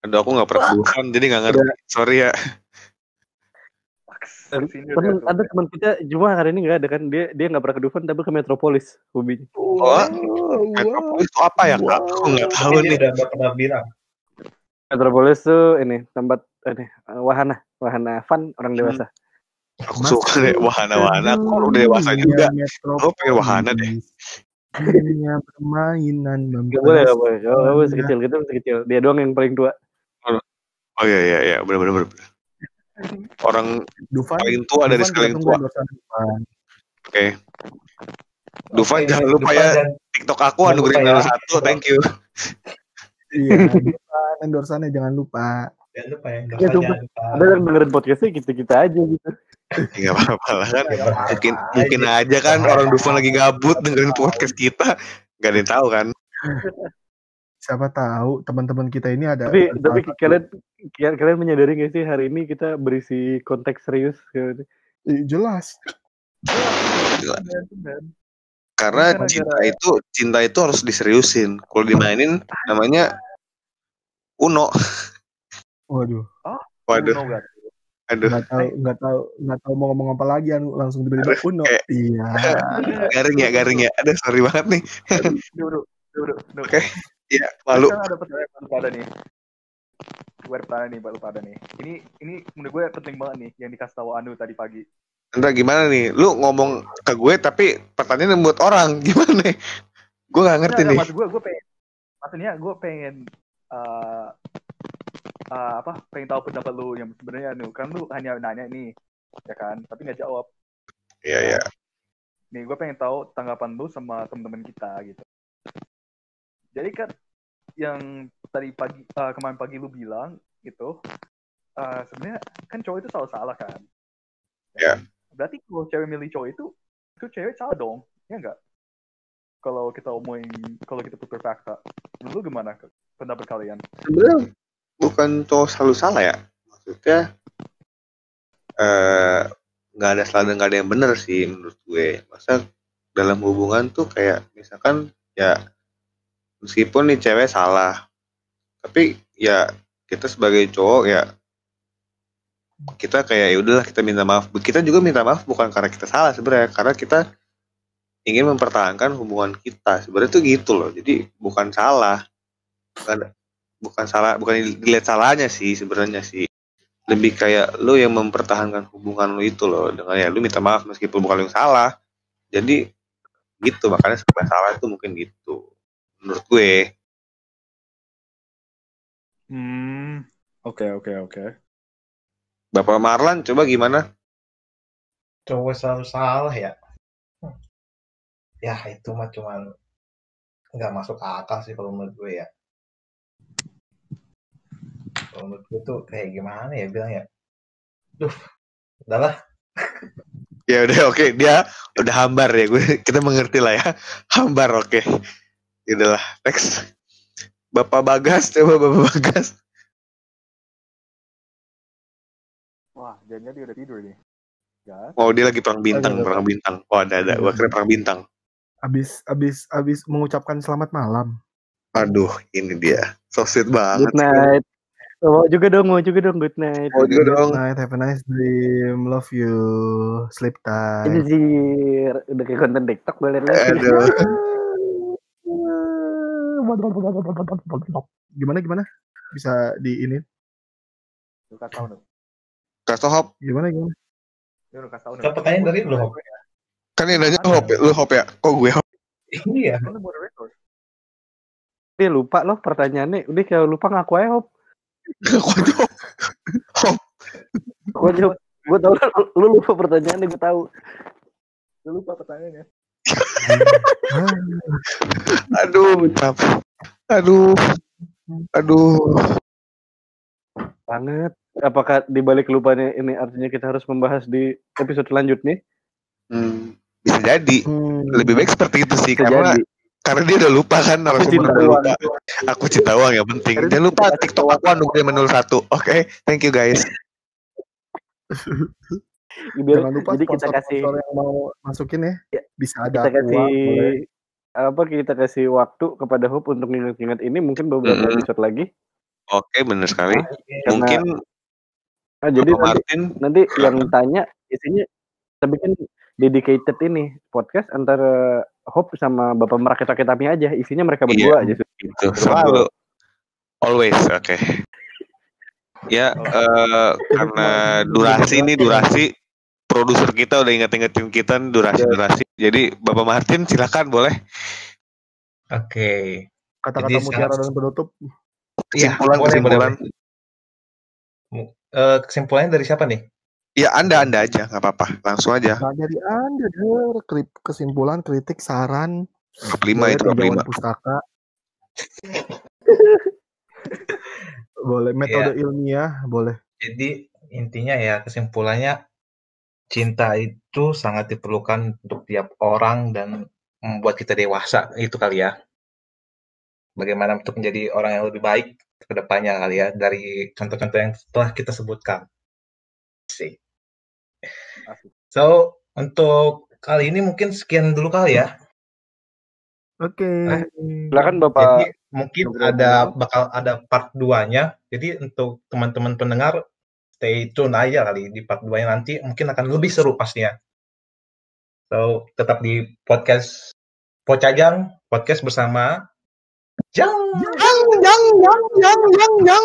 Aduh aku nggak pernah bukan, jadi nggak ngerti. Sorry ya. Temen, ya tuh. ada teman kita cuma hari ini nggak ada kan dia dia nggak pernah ke Dufan tapi ke Metropolis hobinya Oh, wow. Metropolis itu apa ya kak? Aku nggak tahu ini nih. udah nggak pernah bilang. Metropolis tuh ini tempat ini wahana wahana fun orang Hmm. dewasa Aku suka deh wahana-wahana. Aku udah dewasa juga. Aku pengen wahana deh. Dunia permainan nggak boleh nggak boleh oh, kamu masih kecil kita masih kecil dia doang yang paling tua Oh iya iya iya benar benar benar. Orang Dufan paling tua dari Dufan sekalian kita tua. tunggu endorsean Dufan. Oke. Dufan Oke, jangan lupa Dufan ya dan- TikTok aku Jangan anugerah lupa ya. nomor satu. Thank you. Iya, Dufan endorsannya jangan lupa. Jangan lupa ya. Ya, Dufan sumpah. jangan lupa. ada yang dengerin podcastnya kita kita aja gitu Enggak apa-apa lah kan. Ya, apa-apa Mungkin aja. mungkin aja kan orang Dufan lagi gabut dengerin podcast kita. Gak ada yang tahu kan. Siapa tahu teman-teman kita ini ada tapi ada tapi kalian kalian kalian menyadari nggak sih hari ini kita berisi konteks serius gitu. Ih, jelas. Karena cinta itu cinta itu harus diseriusin. Kalau dimainin namanya Uno. Waduh, Waduh, Uno gak? Aduh. nggak tahu nggak tahu nggak tahu mau ngomong apa lagi anu langsung tiba-tiba Uno. kayak- Iya. Garing ya, garing ya. Aduh, sorry banget nih. Dulu, dulu, dulu. Oke. Ya, malu. Ada pertanyaan pada nih. Gue ada pertanyaan nih buat lu pada nih. Ini ini menurut gue penting banget nih yang dikasih tahu Anu tadi pagi. Entar gimana nih? Lu ngomong ke gue tapi pertanyaan buat orang. Gimana nih? Gue gak ngerti Nggak, nih. maksud gue, gue pengen, maksudnya gue pengen eh eh, apa? Pengen tahu pendapat lu yang sebenarnya Anu. Kan lu hanya nanya nih, ya kan? Tapi nggak jawab. Iya, iya. Nih, gue pengen tahu tanggapan lu sama teman-teman kita gitu. Jadi kan yang tadi pagi eh, kemarin pagi lu bilang gitu, eh, sebenarnya kan cowok itu selalu salah kan? Ya. Berarti kalau cewek milih cowok itu, itu cewek salah dong, ya enggak? Kalau kita omongin, kalau kita tukar fakta, lu gimana pendapat kalian? Sebenarnya bukan cowok selalu salah ya. Maksudnya eh nggak ada salah dan nggak ada yang benar sih menurut gue. Masa dalam hubungan tuh kayak misalkan ya meskipun nih cewek salah, tapi ya kita sebagai cowok ya kita kayak ya udahlah kita minta maaf. Kita juga minta maaf bukan karena kita salah sebenarnya, karena kita ingin mempertahankan hubungan kita. Sebenarnya tuh gitu loh. Jadi bukan salah. Bukan salah, bukan dilihat salahnya sih sebenarnya sih. Lebih kayak lu yang mempertahankan hubungan lu itu loh dengan ya lu minta maaf meskipun bukan lu yang salah. Jadi gitu makanya serba salah itu mungkin gitu menurut gue. Hmm, oke oke oke. Bapak Marlan coba gimana? cowok selalu salah ya Hmm. ya itu mah cuman nggak masuk akal sih kalau menurut gue ya kalau menurut gue tuh kayak gimana ya bilang ya duh udahlah Ya udah oke dia udah hambar ya gue kita mengerti lah ya hambar oke. Ya udahlah next. Bapak Bagas coba Bapak Bagas. Wah, jangan dia udah tidur nih. Gas. Oh dia lagi perang bintang Aduh. perang bintang. Oh ada ada. Gue kira perang bintang. Abis abis abis mengucapkan selamat malam. Aduh ini dia. So sweet banget. Good night. Oh, juga dong, mau juga dong good night. Oh juga dong. Good night, have a nice dream, love you, sleep tight. Ini sih udah kayak konten TikTok gue liat Aduh. Gimana gimana? Bisa di ini? Lu kasih tau dong. Kasih hop. Gimana gimana? Lu kasih tau Kan pertanyaan dari lu, Hop. Kan yang nanya hop ya. Lu hop ya. Kok gue hop? iya. Dia lupa loh pertanyaannya. Udah kayak lupa ngaku aja hop. Jawab? Hop. Gue tau lu, lu lupa pertanyaannya gue tahu. Lu lupa pertanyaannya. Aduh. capek. Aduh. Aduh. Banget. Apakah di balik lupanya ini artinya kita harus membahas di episode selanjutnya? Hmm, bisa jadi. Hmm. Lebih baik seperti itu sih Bisa karena jadi. Karena dia udah lupa kan Aku cinta udah uang. lupa. Aku cinta uang yang penting. Jangan lupa TikTok aku anu menul satu. Oke, thank you guys. Biar- Jangan lupa jadi kita kasih yang mau masukin ya. Ya, Bisa ada kita kasih boleh. apa kita kasih waktu kepada Hope untuk ingat-ingat ini mungkin beberapa Mm-mm. episode lagi. Oke, bener sekali. Karena- Mungkin Ah, jadi Bapak nanti, Martin nanti yang tanya isinya kita bikin dedicated ini podcast antara Hope sama Bapak Merakit Rakit Tami aja. Isinya mereka Iya. berdua aja. itu selalu always oke. Ya, eh, karena durasi ini durasi produser kita udah inget-ingetin kita nih durasi-durasi. Jadi Bapak Martin silakan boleh oke Kata-kata Jadi mutiara dan penutup. Iya, kesimpulan boleh, kesimpulan. boleh, Eh, kesimpulannya dari siapa nih Ya Anda Anda aja nggak apa-apa. Langsung aja. Nah, dari Anda der, krip- kesimpulan, kritik, saran, Bab lima boleh itu bab tinjauan lima. pustaka. boleh metode ilmiah, boleh. Jadi intinya ya kesimpulannya cinta itu sangat diperlukan untuk tiap orang dan membuat kita dewasa itu kali ya. Bagaimana untuk menjadi orang yang lebih baik ke depannya kali ya dari contoh-contoh yang telah kita sebutkan. Sih. So, untuk kali ini mungkin sekian dulu kali ya. Oke. Eh, Silakan Bapak. Jadi mungkin ada bakal ada part 2-nya. Jadi untuk teman-teman pendengar stay tune aja kali di part 2-nya nanti mungkin akan lebih seru pastinya. So, tetap di podcast Pocajang, podcast bersama Jang. Yang yang yang yang yang yang.